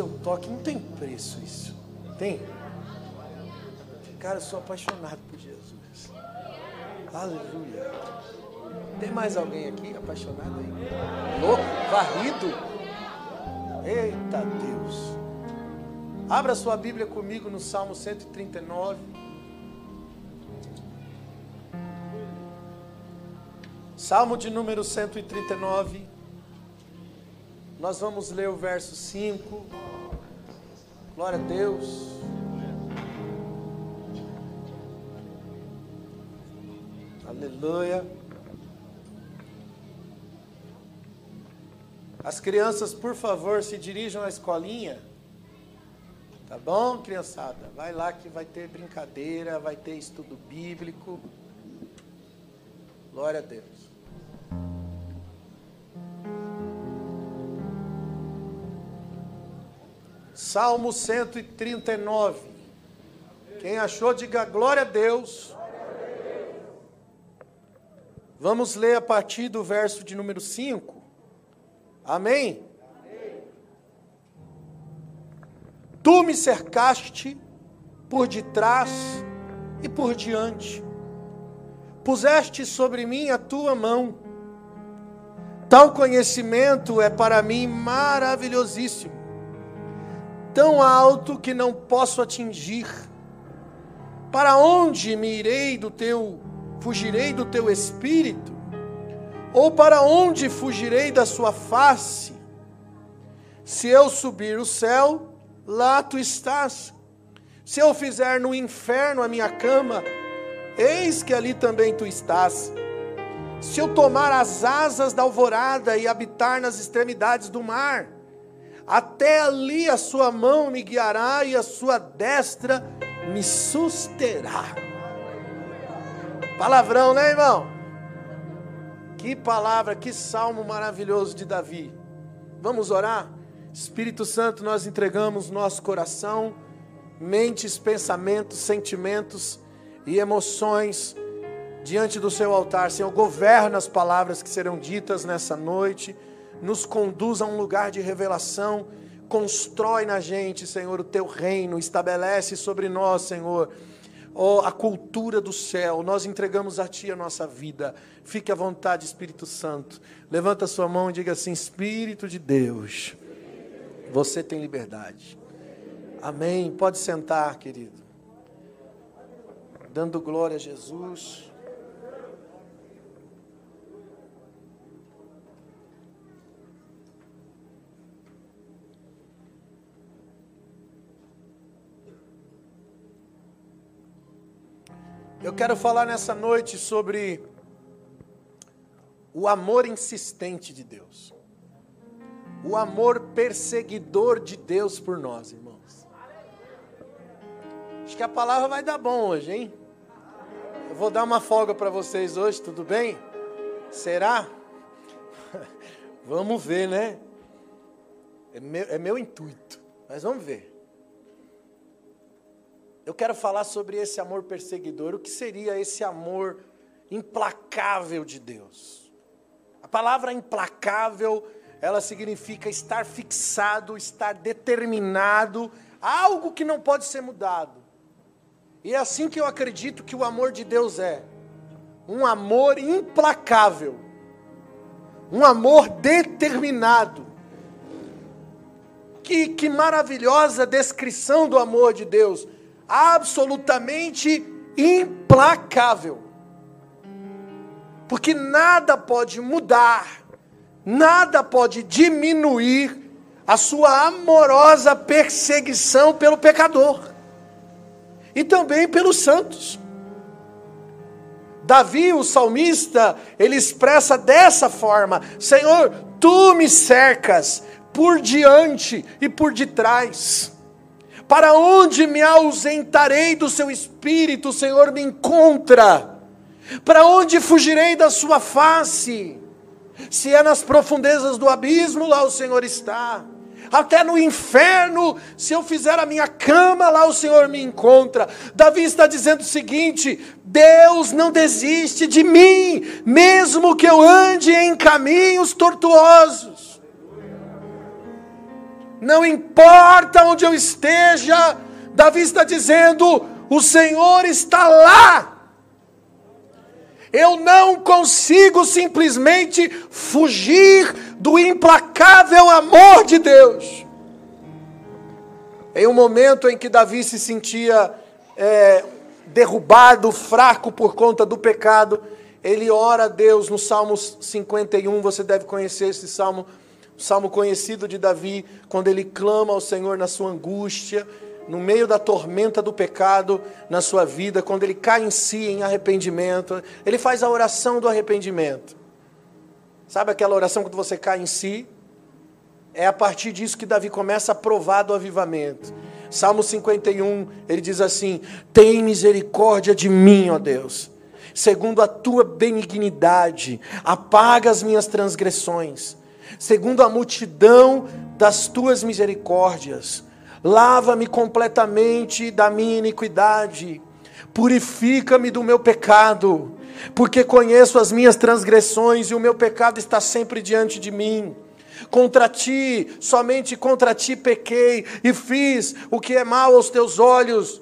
seu toque, não tem preço isso. Tem? Cara, eu sou apaixonado por Jesus. Aleluia. Tem mais alguém aqui apaixonado aí? Louco, varrido. Eita Deus. Abra sua Bíblia comigo no Salmo 139. Salmo de número 139. Nós vamos ler o verso 5. Glória a Deus. Aleluia. As crianças, por favor, se dirijam à escolinha. Tá bom, criançada? Vai lá que vai ter brincadeira, vai ter estudo bíblico. Glória a Deus. Salmo 139. Quem achou, diga glória a Deus. Vamos ler a partir do verso de número 5. Amém? Amém? Tu me cercaste por detrás e por diante, puseste sobre mim a tua mão. Tal conhecimento é para mim maravilhosíssimo, tão alto que não posso atingir. Para onde me irei do teu Fugirei do teu espírito? Ou para onde fugirei da sua face? Se eu subir o céu, lá tu estás. Se eu fizer no inferno a minha cama, eis que ali também tu estás. Se eu tomar as asas da alvorada e habitar nas extremidades do mar, até ali a sua mão me guiará e a sua destra me susterá. Palavrão, né, irmão? Que palavra, que salmo maravilhoso de Davi. Vamos orar? Espírito Santo, nós entregamos nosso coração, mentes, pensamentos, sentimentos e emoções diante do seu altar. Senhor, governa as palavras que serão ditas nessa noite, nos conduz a um lugar de revelação, constrói na gente, Senhor, o teu reino, estabelece sobre nós, Senhor ó, a cultura do céu, nós entregamos a Ti a nossa vida. Fique à vontade, Espírito Santo. Levanta a sua mão e diga assim: Espírito de Deus, você tem liberdade. Amém. Pode sentar, querido. Dando glória a Jesus. Eu quero falar nessa noite sobre o amor insistente de Deus. O amor perseguidor de Deus por nós, irmãos. Acho que a palavra vai dar bom hoje, hein? Eu vou dar uma folga para vocês hoje, tudo bem? Será? vamos ver, né? É meu, é meu intuito, mas vamos ver. Eu quero falar sobre esse amor perseguidor, o que seria esse amor implacável de Deus. A palavra implacável, ela significa estar fixado, estar determinado, algo que não pode ser mudado. E é assim que eu acredito que o amor de Deus é. Um amor implacável. Um amor determinado. Que, que maravilhosa descrição do amor de Deus absolutamente implacável. Porque nada pode mudar, nada pode diminuir a sua amorosa perseguição pelo pecador e também pelos santos. Davi, o salmista, ele expressa dessa forma: Senhor, tu me cercas por diante e por detrás. Para onde me ausentarei do seu espírito, o Senhor me encontra? Para onde fugirei da sua face? Se é nas profundezas do abismo, lá o Senhor está. até no inferno, se eu fizer a minha cama, lá o Senhor me encontra. Davi está dizendo o seguinte: Deus não desiste de mim, mesmo que eu ande em caminhos tortuosos. Não importa onde eu esteja, Davi está dizendo: o Senhor está lá. Eu não consigo simplesmente fugir do implacável amor de Deus. Em um momento em que Davi se sentia é, derrubado, fraco por conta do pecado, ele ora a Deus no Salmo 51, você deve conhecer esse salmo, salmo conhecido de Davi, quando ele clama ao Senhor na sua angústia, no meio da tormenta do pecado na sua vida, quando ele cai em si em arrependimento, ele faz a oração do arrependimento. Sabe aquela oração quando você cai em si? É a partir disso que Davi começa a provar do avivamento. Salmo 51, ele diz assim: Tem misericórdia de mim, ó Deus, segundo a tua benignidade, apaga as minhas transgressões, segundo a multidão das tuas misericórdias Lava-me completamente da minha iniquidade, purifica-me do meu pecado, porque conheço as minhas transgressões e o meu pecado está sempre diante de mim. Contra ti, somente contra ti pequei e fiz o que é mal aos teus olhos,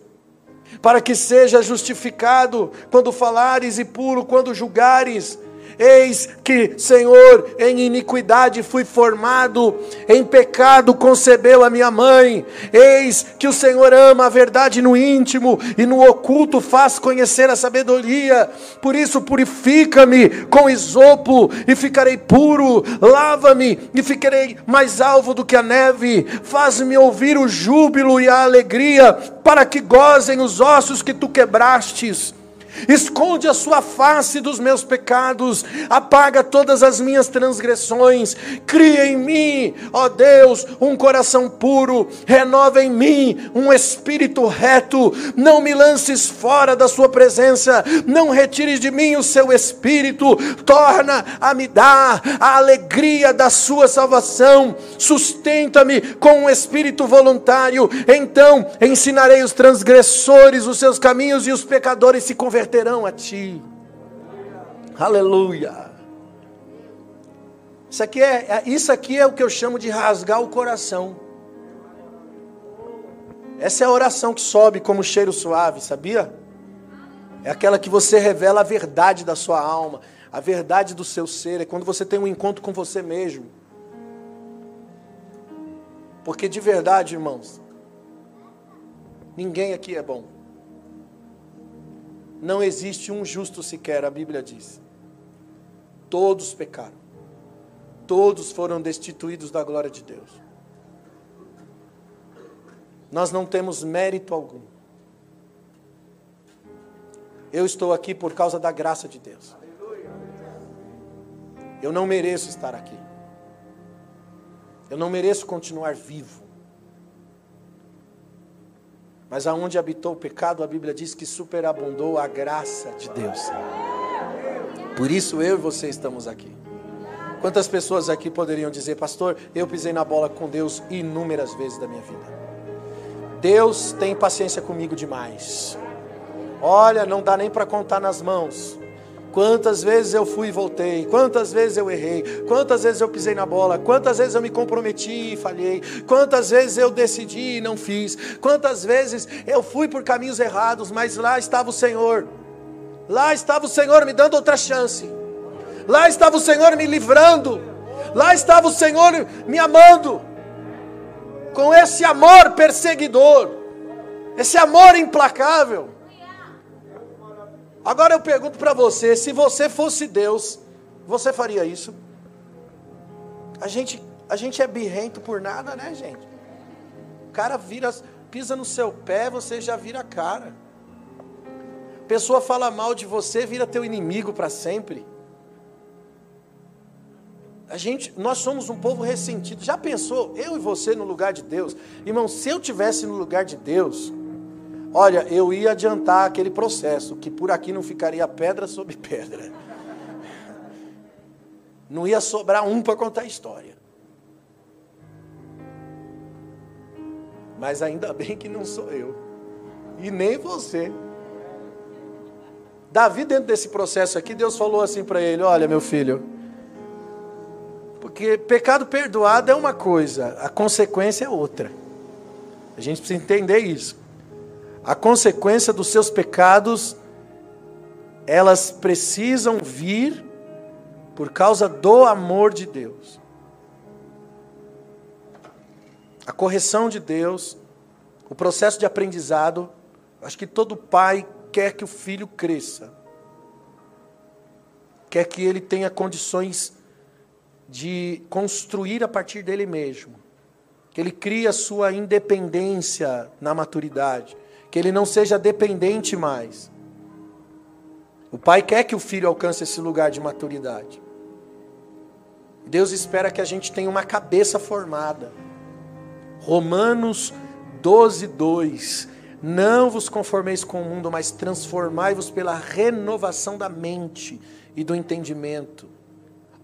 para que seja justificado quando falares e puro quando julgares. Eis que, Senhor, em iniquidade fui formado, em pecado concebeu a minha mãe. Eis que o Senhor ama a verdade no íntimo e no oculto faz conhecer a sabedoria. Por isso, purifica-me com isopo e ficarei puro. Lava-me e ficarei mais alvo do que a neve. Faz-me ouvir o júbilo e a alegria, para que gozem os ossos que tu quebrastes esconde a sua face dos meus pecados, apaga todas as minhas transgressões, cria em mim, ó Deus, um coração puro, renova em mim um espírito reto, não me lances fora da sua presença, não retires de mim o seu espírito, torna a me dar a alegria da sua salvação, sustenta-me com um espírito voluntário, então ensinarei os transgressores os seus caminhos e os pecadores se converterão converterão a ti. Aleluia. Isso aqui é, é, isso aqui é o que eu chamo de rasgar o coração. Essa é a oração que sobe como cheiro suave, sabia? É aquela que você revela a verdade da sua alma, a verdade do seu ser. É quando você tem um encontro com você mesmo. Porque de verdade, irmãos, ninguém aqui é bom. Não existe um justo sequer, a Bíblia diz. Todos pecaram. Todos foram destituídos da glória de Deus. Nós não temos mérito algum. Eu estou aqui por causa da graça de Deus. Eu não mereço estar aqui. Eu não mereço continuar vivo. Mas aonde habitou o pecado, a Bíblia diz que superabundou a graça de Deus. Por isso eu e você estamos aqui. Quantas pessoas aqui poderiam dizer, pastor, eu pisei na bola com Deus inúmeras vezes da minha vida. Deus tem paciência comigo demais. Olha, não dá nem para contar nas mãos. Quantas vezes eu fui e voltei, quantas vezes eu errei, quantas vezes eu pisei na bola, quantas vezes eu me comprometi e falhei, quantas vezes eu decidi e não fiz, quantas vezes eu fui por caminhos errados, mas lá estava o Senhor, lá estava o Senhor me dando outra chance, lá estava o Senhor me livrando, lá estava o Senhor me amando, com esse amor perseguidor, esse amor implacável. Agora eu pergunto para você: se você fosse Deus, você faria isso? A gente, a gente é birrento por nada, né, gente? O cara vira, pisa no seu pé, você já vira a cara. A pessoa fala mal de você, vira teu inimigo para sempre. A gente, nós somos um povo ressentido. Já pensou, eu e você no lugar de Deus? Irmão, se eu tivesse no lugar de Deus, Olha, eu ia adiantar aquele processo, que por aqui não ficaria pedra sobre pedra. Não ia sobrar um para contar a história. Mas ainda bem que não sou eu. E nem você. Davi, dentro desse processo aqui, Deus falou assim para ele: Olha, meu filho, porque pecado perdoado é uma coisa, a consequência é outra. A gente precisa entender isso. A consequência dos seus pecados, elas precisam vir por causa do amor de Deus. A correção de Deus, o processo de aprendizado, acho que todo pai quer que o filho cresça, quer que ele tenha condições de construir a partir dele mesmo, que ele crie a sua independência na maturidade, que ele não seja dependente mais. O pai quer que o filho alcance esse lugar de maturidade. Deus espera que a gente tenha uma cabeça formada. Romanos 12, 2. Não vos conformeis com o mundo, mas transformai-vos pela renovação da mente e do entendimento.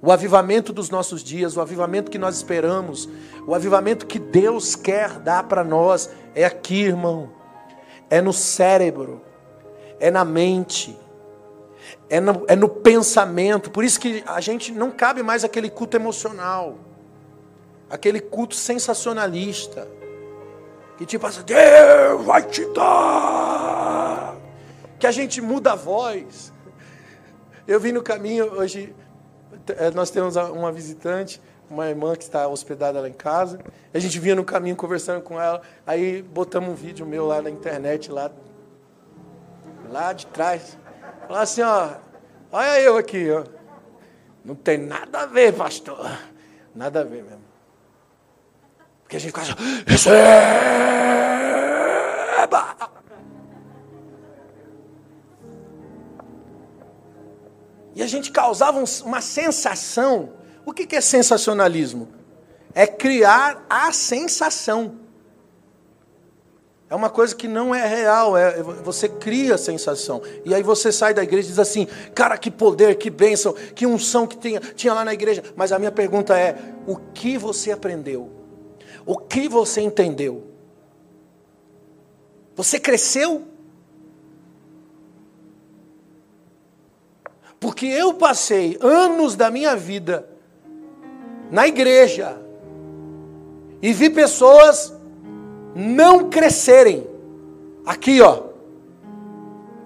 O avivamento dos nossos dias, o avivamento que nós esperamos, o avivamento que Deus quer dar para nós, é aqui, irmão. É no cérebro, é na mente, é no, é no pensamento. Por isso que a gente não cabe mais aquele culto emocional, aquele culto sensacionalista que tipo assim, Deus vai te dar. Que a gente muda a voz. Eu vi no caminho hoje, eh, nós temos uma visitante, uma irmã que está hospedada lá em casa. A gente vinha no caminho conversando com ela, aí botamos um vídeo meu lá na internet, lá, lá de trás. Falar assim, ó, olha eu aqui, ó. Não tem nada a ver, pastor. Nada a ver mesmo. Porque a gente assim, receba! E a gente causava uma sensação. O que é sensacionalismo? É criar a sensação. É uma coisa que não é real, é, você cria a sensação. E aí você sai da igreja e diz assim: cara, que poder, que bênção, que unção que tinha, tinha lá na igreja. Mas a minha pergunta é: o que você aprendeu? O que você entendeu? Você cresceu? Porque eu passei anos da minha vida na igreja e vi pessoas não crescerem. Aqui, ó.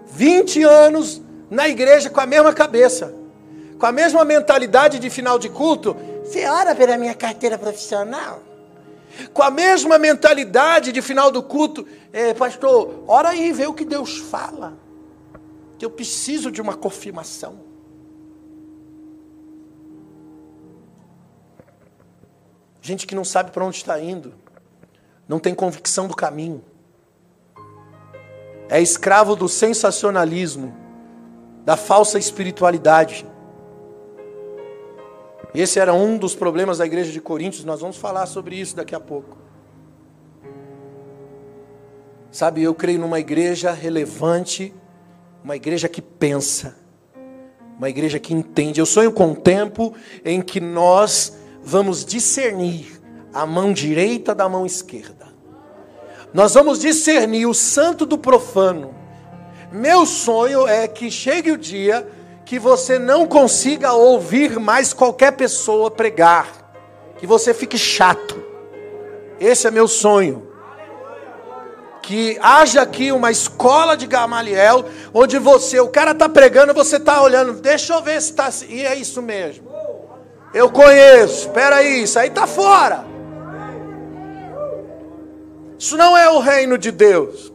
20 anos na igreja com a mesma cabeça, com a mesma mentalidade de final de culto. Você ora pela minha carteira profissional? com a mesma mentalidade de final do culto, é, pastor, ora aí, vê o que Deus fala, que eu preciso de uma confirmação. Gente que não sabe para onde está indo, não tem convicção do caminho, é escravo do sensacionalismo, da falsa espiritualidade. Esse era um dos problemas da igreja de Coríntios, nós vamos falar sobre isso daqui a pouco. Sabe, eu creio numa igreja relevante, uma igreja que pensa, uma igreja que entende. Eu sonho com um tempo em que nós vamos discernir a mão direita da mão esquerda. Nós vamos discernir o santo do profano. Meu sonho é que chegue o dia que você não consiga ouvir mais qualquer pessoa pregar, que você fique chato. Esse é meu sonho. Que haja aqui uma escola de Gamaliel, onde você, o cara está pregando, você está olhando, deixa eu ver se está assim. E é isso mesmo. Eu conheço, espera aí, isso aí está fora. Isso não é o reino de Deus.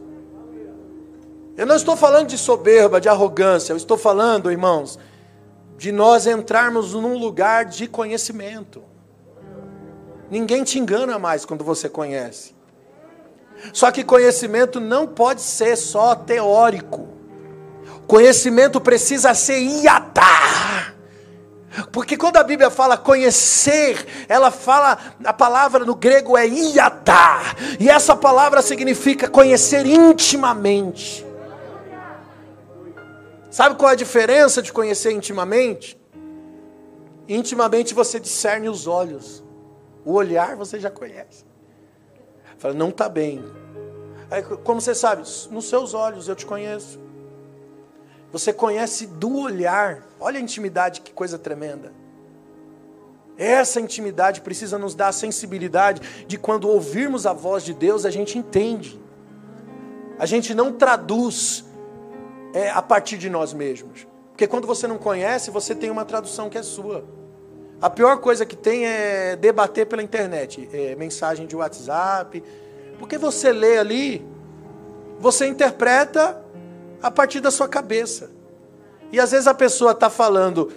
Eu não estou falando de soberba, de arrogância, eu estou falando, irmãos, de nós entrarmos num lugar de conhecimento. Ninguém te engana mais quando você conhece. Só que conhecimento não pode ser só teórico. Conhecimento precisa ser iatá. Porque quando a Bíblia fala conhecer, ela fala, a palavra no grego é iatá. E essa palavra significa conhecer intimamente. Sabe qual é a diferença de conhecer intimamente? Intimamente você discerne os olhos, o olhar você já conhece. Fala, não está bem. Aí, como você sabe? Nos seus olhos eu te conheço. Você conhece do olhar. Olha a intimidade, que coisa tremenda. Essa intimidade precisa nos dar a sensibilidade de quando ouvirmos a voz de Deus, a gente entende. A gente não traduz é, a partir de nós mesmos. Porque quando você não conhece, você tem uma tradução que é sua. A pior coisa que tem é debater pela internet, é, mensagem de WhatsApp. Porque você lê ali, você interpreta a partir da sua cabeça. E às vezes a pessoa está falando,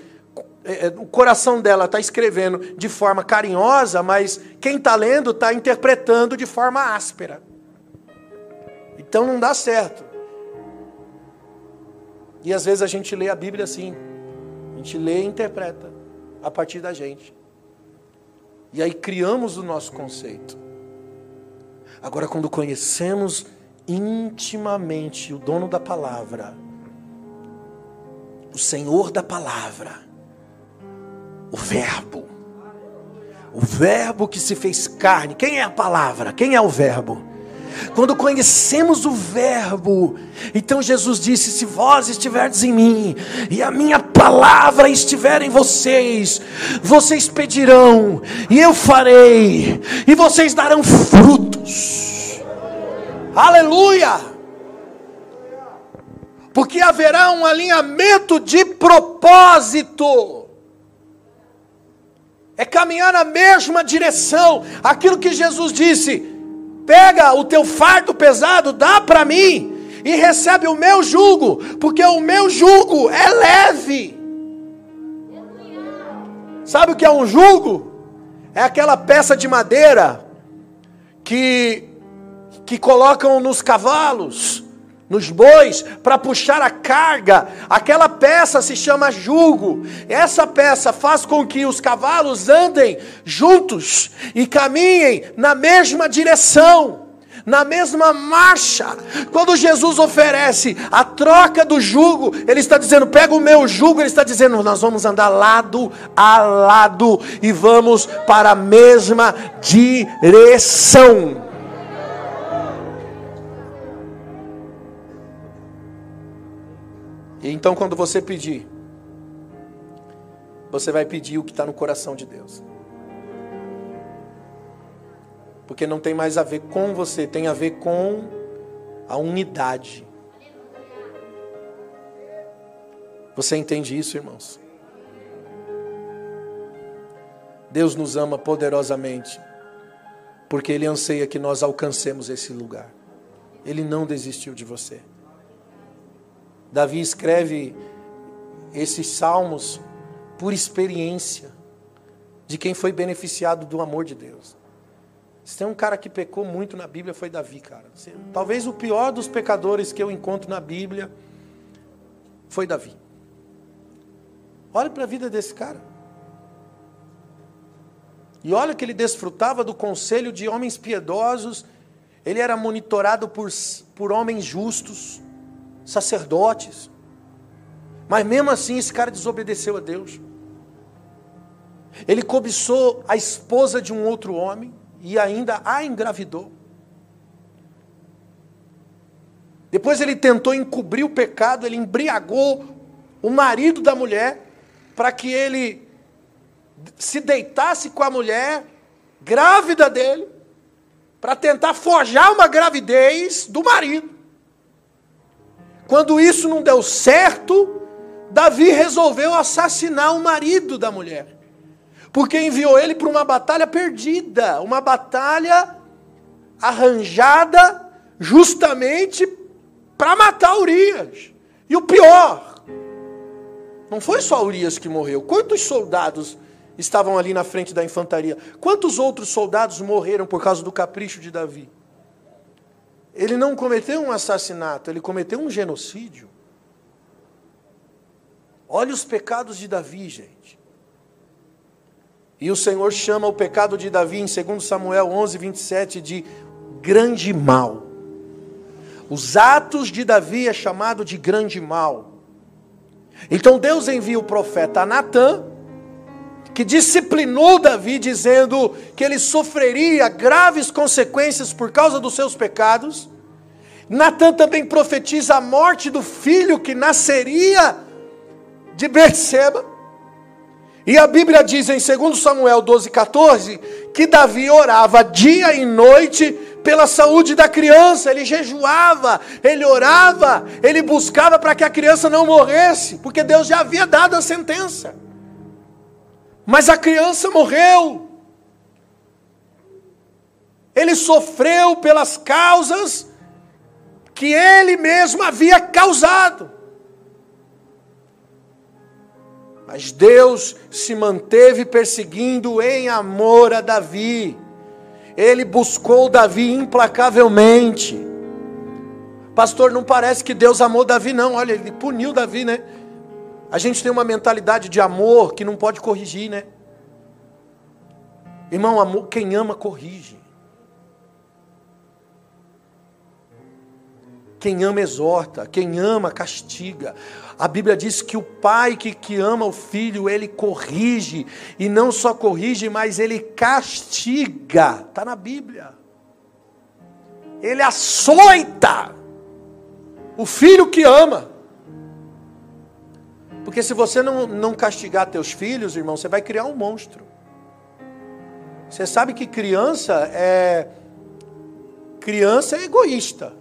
é, é, o coração dela está escrevendo de forma carinhosa, mas quem está lendo está interpretando de forma áspera. Então não dá certo. E às vezes a gente lê a Bíblia assim. A gente lê e interpreta a partir da gente. E aí criamos o nosso conceito. Agora, quando conhecemos intimamente o dono da palavra, o Senhor da palavra, o Verbo, o Verbo que se fez carne, quem é a palavra? Quem é o Verbo? Quando conhecemos o Verbo, então Jesus disse: Se vós estiverdes em mim e a minha palavra estiver em vocês, vocês pedirão e eu farei, e vocês darão frutos. Aleluia! Porque haverá um alinhamento de propósito é caminhar na mesma direção. Aquilo que Jesus disse: pega o teu fardo pesado, dá para mim e recebe o meu jugo, porque o meu jugo é leve. Sabe o que é um jugo? É aquela peça de madeira que que colocam nos cavalos, nos bois, para puxar a carga. Aquela peça se chama jugo. Essa peça faz com que os cavalos andem juntos e caminhem na mesma direção. Na mesma marcha, quando Jesus oferece a troca do jugo, Ele está dizendo: pega o meu jugo, Ele está dizendo: nós vamos andar lado a lado e vamos para a mesma direção. E então, quando você pedir, você vai pedir o que está no coração de Deus. Porque não tem mais a ver com você, tem a ver com a unidade. Você entende isso, irmãos? Deus nos ama poderosamente, porque Ele anseia que nós alcancemos esse lugar. Ele não desistiu de você. Davi escreve esses salmos por experiência de quem foi beneficiado do amor de Deus. Se tem um cara que pecou muito na Bíblia foi Davi, cara. Talvez o pior dos pecadores que eu encontro na Bíblia foi Davi. Olha para a vida desse cara. E olha que ele desfrutava do conselho de homens piedosos, ele era monitorado por, por homens justos sacerdotes. Mas mesmo assim, esse cara desobedeceu a Deus. Ele cobiçou a esposa de um outro homem e ainda a engravidou. Depois ele tentou encobrir o pecado, ele embriagou o marido da mulher para que ele se deitasse com a mulher grávida dele, para tentar forjar uma gravidez do marido. Quando isso não deu certo, Davi resolveu assassinar o marido da mulher. Porque enviou ele para uma batalha perdida, uma batalha arranjada justamente para matar Urias. E o pior, não foi só Urias que morreu. Quantos soldados estavam ali na frente da infantaria? Quantos outros soldados morreram por causa do capricho de Davi? Ele não cometeu um assassinato, ele cometeu um genocídio. Olha os pecados de Davi, gente. E o Senhor chama o pecado de Davi em 2 Samuel 11, 27 de grande mal. Os atos de Davi é chamado de grande mal. Então Deus envia o profeta Natã, que disciplinou Davi, dizendo que ele sofreria graves consequências por causa dos seus pecados. Natan também profetiza a morte do filho que nasceria de Berseba. E a Bíblia diz em 2 Samuel 12, 14, que Davi orava dia e noite pela saúde da criança, ele jejuava, ele orava, ele buscava para que a criança não morresse, porque Deus já havia dado a sentença. Mas a criança morreu. Ele sofreu pelas causas que ele mesmo havia causado. Mas Deus se manteve perseguindo em amor a Davi. Ele buscou Davi implacavelmente. Pastor, não parece que Deus amou Davi, não. Olha, ele puniu Davi, né? A gente tem uma mentalidade de amor que não pode corrigir, né? Irmão, amor, quem ama corrige. Quem ama exorta, quem ama castiga. A Bíblia diz que o pai que, que ama o filho, ele corrige, e não só corrige, mas ele castiga. Está na Bíblia. Ele açoita o filho que ama. Porque se você não, não castigar teus filhos, irmão, você vai criar um monstro. Você sabe que criança é. Criança é egoísta.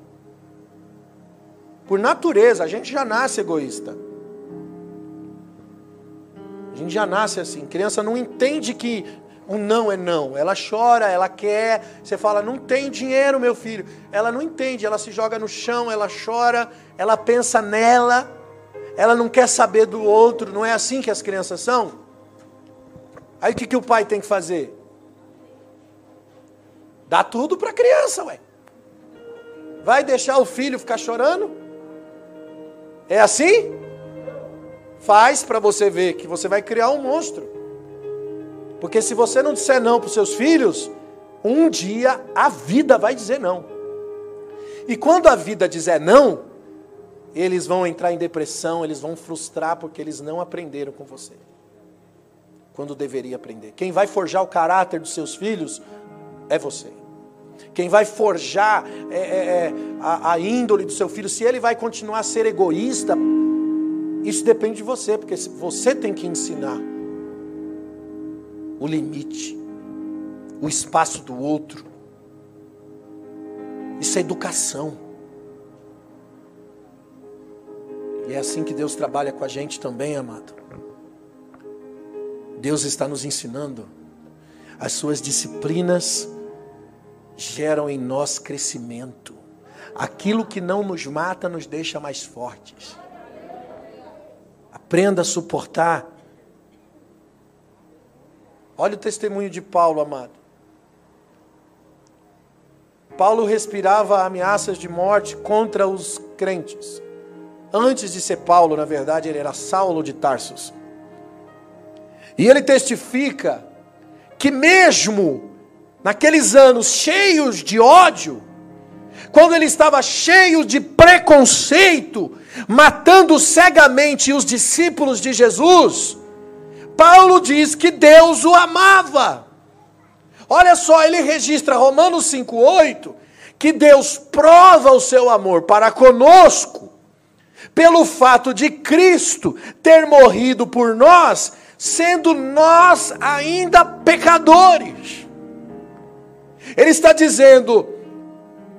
Por natureza, a gente já nasce egoísta. A gente já nasce assim. Criança não entende que um não é não. Ela chora, ela quer. Você fala, não tem dinheiro, meu filho. Ela não entende, ela se joga no chão, ela chora, ela pensa nela, ela não quer saber do outro. Não é assim que as crianças são? Aí o que, que o pai tem que fazer? Dá tudo para a criança, ué. Vai deixar o filho ficar chorando? É assim? Faz para você ver que você vai criar um monstro. Porque se você não disser não para os seus filhos, um dia a vida vai dizer não. E quando a vida dizer não, eles vão entrar em depressão, eles vão frustrar porque eles não aprenderam com você. Quando deveria aprender. Quem vai forjar o caráter dos seus filhos é você quem vai forjar é, é, é, a, a índole do seu filho, se ele vai continuar a ser egoísta, isso depende de você, porque você tem que ensinar o limite, o espaço do outro. Isso é educação. E é assim que Deus trabalha com a gente também, amado. Deus está nos ensinando as suas disciplinas geram em nós crescimento. Aquilo que não nos mata nos deixa mais fortes. Aprenda a suportar. Olha o testemunho de Paulo, amado. Paulo respirava ameaças de morte contra os crentes. Antes de ser Paulo, na verdade, ele era Saulo de Tarsus. E ele testifica que, mesmo naqueles anos cheios de ódio, quando ele estava cheio de preconceito, matando cegamente os discípulos de Jesus, Paulo diz que Deus o amava. Olha só, ele registra Romanos 5,8 que Deus prova o seu amor para conosco, pelo fato de Cristo ter morrido por nós, sendo nós ainda pecadores. Ele está dizendo: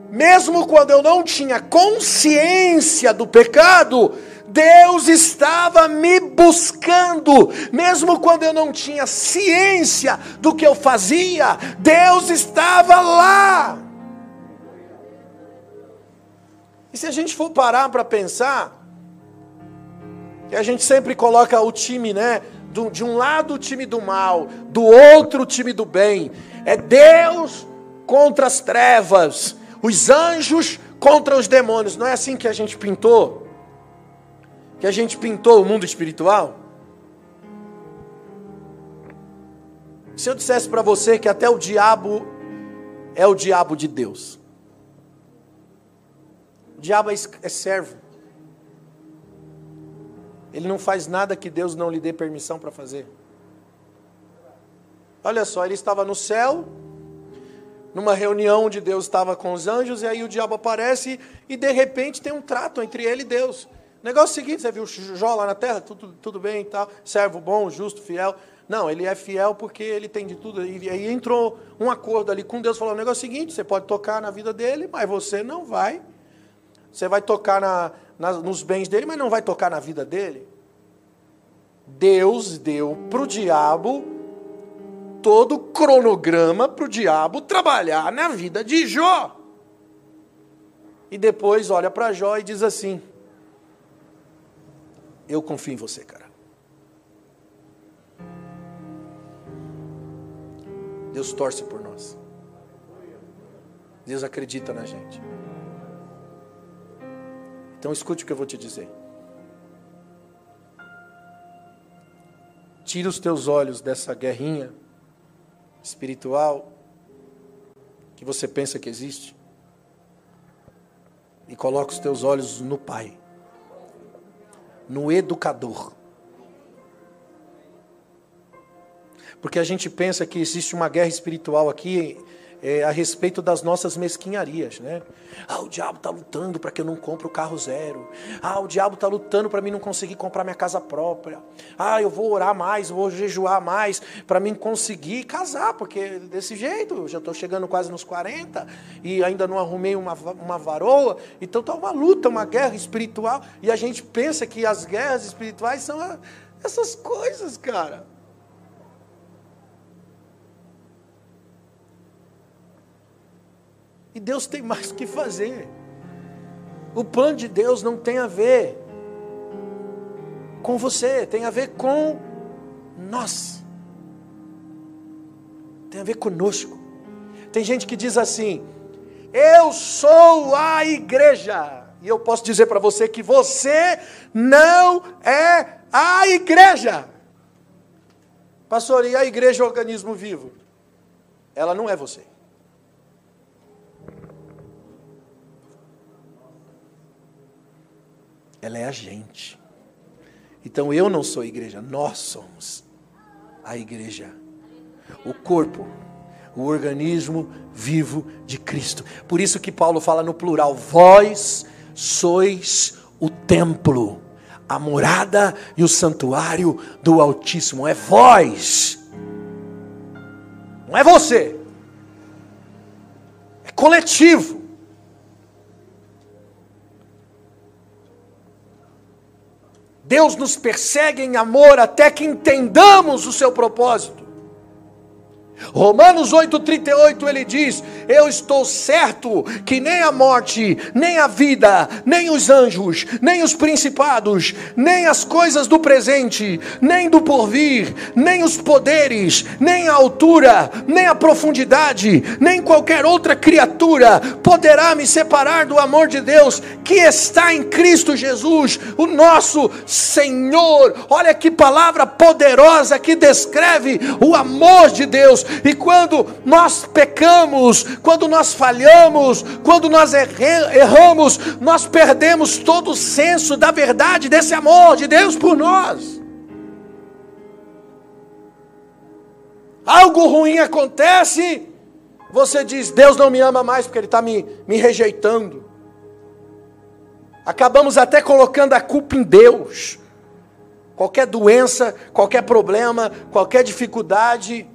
mesmo quando eu não tinha consciência do pecado, Deus estava me buscando, mesmo quando eu não tinha ciência do que eu fazia, Deus estava lá. E se a gente for parar para pensar, que a gente sempre coloca o time, né? De um lado o time do mal, do outro o time do bem. É Deus contra as trevas, os anjos contra os demônios. Não é assim que a gente pintou? Que a gente pintou o mundo espiritual? Se eu dissesse para você que até o diabo é o diabo de Deus. O diabo é, é servo. Ele não faz nada que Deus não lhe dê permissão para fazer. Olha só, ele estava no céu, numa reunião onde Deus estava com os anjos, e aí o diabo aparece e de repente tem um trato entre ele e Deus. Negócio seguinte: você viu Jó lá na terra, tudo, tudo bem e tal, servo bom, justo, fiel. Não, ele é fiel porque ele tem de tudo. E aí entrou um acordo ali com Deus, falou: o negócio seguinte: você pode tocar na vida dele, mas você não vai. Você vai tocar na, nos bens dele, mas não vai tocar na vida dele. Deus deu para o diabo todo o cronograma para o diabo trabalhar na vida de Jó. E depois olha para Jó e diz assim: Eu confio em você, cara. Deus torce por nós. Deus acredita na gente. Então escute o que eu vou te dizer. Tira os teus olhos dessa guerrinha espiritual que você pensa que existe e coloca os teus olhos no Pai, no Educador. Porque a gente pensa que existe uma guerra espiritual aqui é, a respeito das nossas mesquinharias, né? Ah, o diabo está lutando para que eu não compre o carro zero. Ah, o diabo está lutando para mim não conseguir comprar minha casa própria. Ah, eu vou orar mais, vou jejuar mais para mim conseguir casar, porque desse jeito, já estou chegando quase nos 40 e ainda não arrumei uma, uma varoa. Então está uma luta, uma guerra espiritual. E a gente pensa que as guerras espirituais são essas coisas, cara. E Deus tem mais o que fazer. O plano de Deus não tem a ver com você, tem a ver com nós. Tem a ver conosco. Tem gente que diz assim: Eu sou a igreja. E eu posso dizer para você que você não é a igreja. Pastor, e a igreja é organismo vivo? Ela não é você. Ela é a gente. Então eu não sou igreja, nós somos a igreja. O corpo, o organismo vivo de Cristo. Por isso que Paulo fala no plural: vós sois o templo, a morada e o santuário do Altíssimo. É vós. Não é você. É coletivo. Deus nos persegue em amor até que entendamos o seu propósito. Romanos 8,38 ele diz: Eu estou certo que nem a morte, nem a vida, nem os anjos, nem os principados, nem as coisas do presente, nem do porvir, nem os poderes, nem a altura, nem a profundidade, nem qualquer outra criatura poderá me separar do amor de Deus que está em Cristo Jesus, o nosso Senhor. Olha que palavra poderosa que descreve o amor de Deus e quando nós pecamos, quando nós falhamos, quando nós erramos, nós perdemos todo o senso da verdade desse amor de Deus por nós. Algo ruim acontece, você diz: Deus não me ama mais porque Ele está me, me rejeitando. Acabamos até colocando a culpa em Deus. Qualquer doença, qualquer problema, qualquer dificuldade,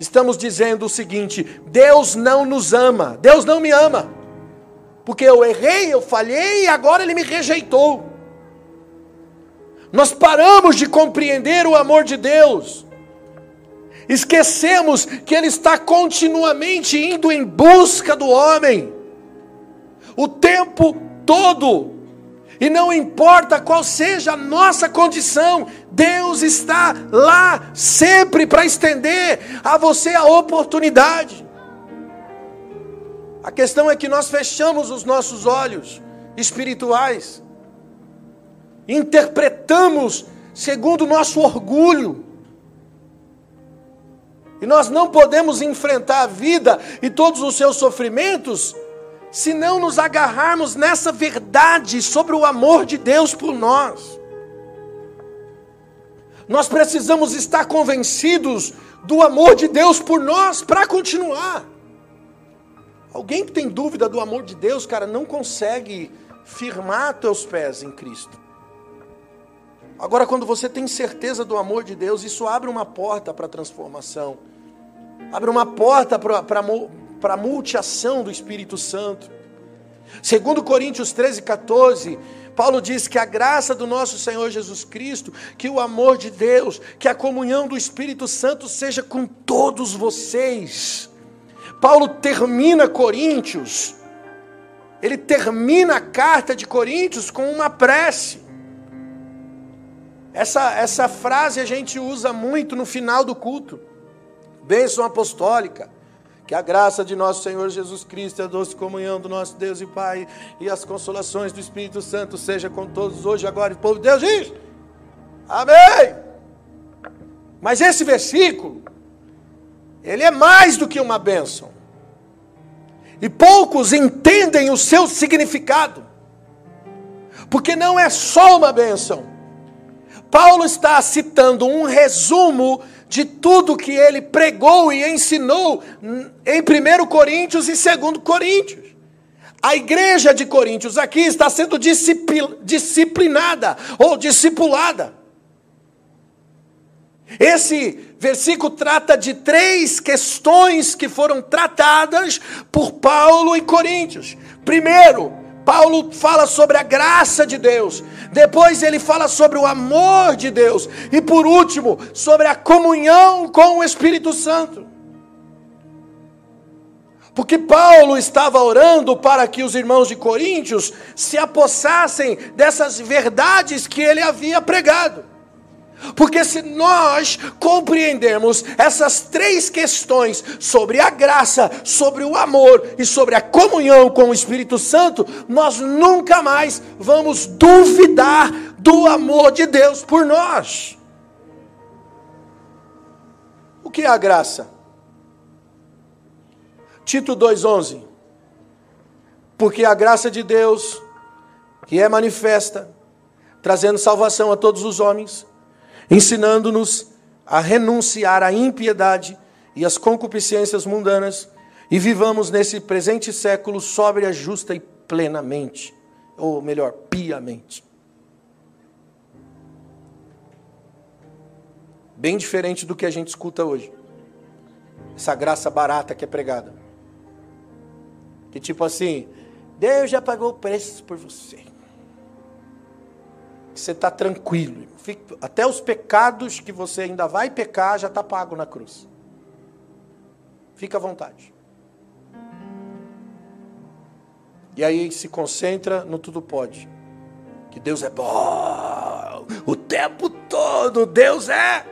estamos dizendo o seguinte: Deus não nos ama, Deus não me ama, porque eu errei, eu falhei e agora Ele me rejeitou. Nós paramos de compreender o amor de Deus, esquecemos que Ele está continuamente indo em busca do homem, o tempo todo. E não importa qual seja a nossa condição, Deus está lá sempre para estender a você a oportunidade. A questão é que nós fechamos os nossos olhos espirituais, interpretamos segundo o nosso orgulho, e nós não podemos enfrentar a vida e todos os seus sofrimentos se não nos agarrarmos nessa verdade sobre o amor de Deus por nós. Nós precisamos estar convencidos do amor de Deus por nós para continuar. Alguém que tem dúvida do amor de Deus, cara, não consegue firmar teus pés em Cristo. Agora, quando você tem certeza do amor de Deus, isso abre uma porta para a transformação, abre uma porta para a multiação do Espírito Santo. Segundo Coríntios 13, 14, Paulo diz que a graça do nosso Senhor Jesus Cristo, que o amor de Deus, que a comunhão do Espírito Santo seja com todos vocês. Paulo termina Coríntios, ele termina a carta de Coríntios com uma prece. Essa, essa frase a gente usa muito no final do culto. Bênção apostólica. Que a graça de nosso Senhor Jesus Cristo, a doce comunhão do nosso Deus e Pai e as consolações do Espírito Santo seja com todos hoje, agora e povo de Deus diz. Amém. Mas esse versículo, ele é mais do que uma bênção. E poucos entendem o seu significado. Porque não é só uma bênção. Paulo está citando um resumo de tudo que ele pregou e ensinou em 1 Coríntios e 2 Coríntios. A igreja de Coríntios aqui está sendo disciplinada ou discipulada. Esse versículo trata de três questões que foram tratadas por Paulo em Coríntios. Primeiro, Paulo fala sobre a graça de Deus, depois ele fala sobre o amor de Deus, e por último, sobre a comunhão com o Espírito Santo. Porque Paulo estava orando para que os irmãos de Coríntios se apossassem dessas verdades que ele havia pregado. Porque se nós compreendermos essas três questões sobre a graça, sobre o amor e sobre a comunhão com o Espírito Santo, nós nunca mais vamos duvidar do amor de Deus por nós. O que é a graça? Tito 2,11. Porque a graça de Deus, que é manifesta, trazendo salvação a todos os homens, ensinando-nos a renunciar à impiedade e às concupiscências mundanas e vivamos nesse presente século sóbria, justa e plenamente, ou melhor, piamente. Bem diferente do que a gente escuta hoje. Essa graça barata que é pregada. Que tipo assim, Deus já pagou preço por você você está tranquilo. Até os pecados que você ainda vai pecar já está pago na cruz. Fica à vontade. E aí se concentra no tudo pode. Que Deus é bom o tempo todo. Deus é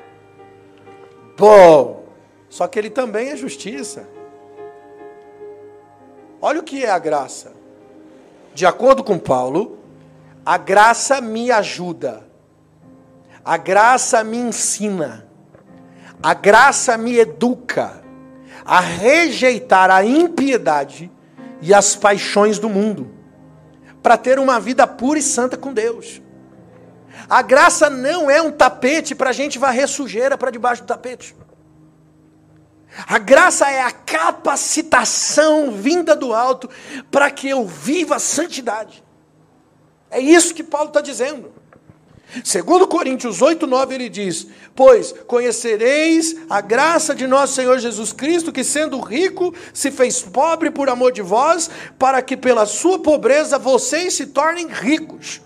bom. Só que Ele também é justiça. Olha o que é a graça. De acordo com Paulo, a graça me ajuda. A graça me ensina. A graça me educa a rejeitar a impiedade e as paixões do mundo, para ter uma vida pura e santa com Deus. A graça não é um tapete para a gente varrer sujeira para debaixo do tapete. A graça é a capacitação vinda do alto para que eu viva a santidade. É isso que Paulo está dizendo. Segundo Coríntios 8, 9, ele diz: Pois conhecereis a graça de nosso Senhor Jesus Cristo, que sendo rico, se fez pobre por amor de vós, para que pela sua pobreza vocês se tornem ricos.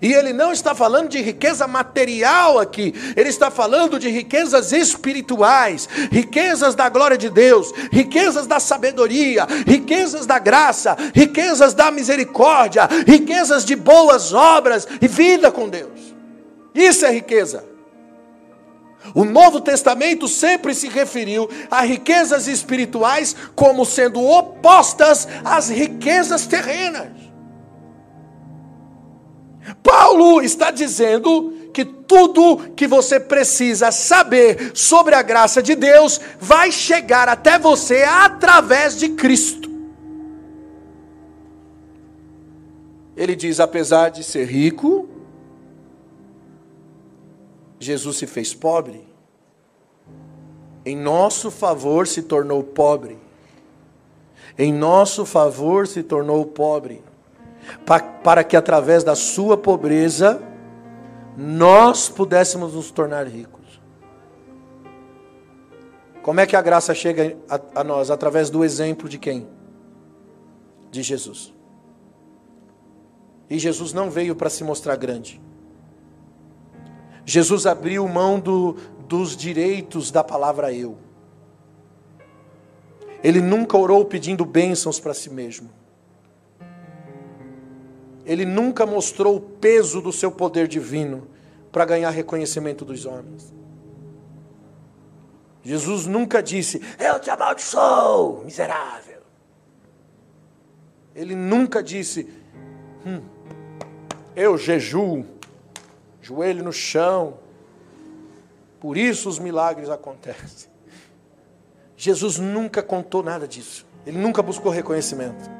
E ele não está falando de riqueza material aqui, ele está falando de riquezas espirituais, riquezas da glória de Deus, riquezas da sabedoria, riquezas da graça, riquezas da misericórdia, riquezas de boas obras e vida com Deus. Isso é riqueza. O Novo Testamento sempre se referiu a riquezas espirituais como sendo opostas às riquezas terrenas. Paulo está dizendo que tudo que você precisa saber sobre a graça de Deus vai chegar até você através de Cristo. Ele diz: apesar de ser rico, Jesus se fez pobre, em nosso favor se tornou pobre. Em nosso favor se tornou pobre, para que através da sua pobreza nós pudéssemos nos tornar ricos. Como é que a graça chega a, a nós? Através do exemplo de quem? De Jesus. E Jesus não veio para se mostrar grande. Jesus abriu mão do, dos direitos da palavra eu. Ele nunca orou pedindo bênçãos para si mesmo. Ele nunca mostrou o peso do seu poder divino para ganhar reconhecimento dos homens. Jesus nunca disse: Eu te amaldiçoo, miserável. Ele nunca disse: hum, Eu jejuo, joelho no chão. Por isso os milagres acontecem. Jesus nunca contou nada disso. Ele nunca buscou reconhecimento.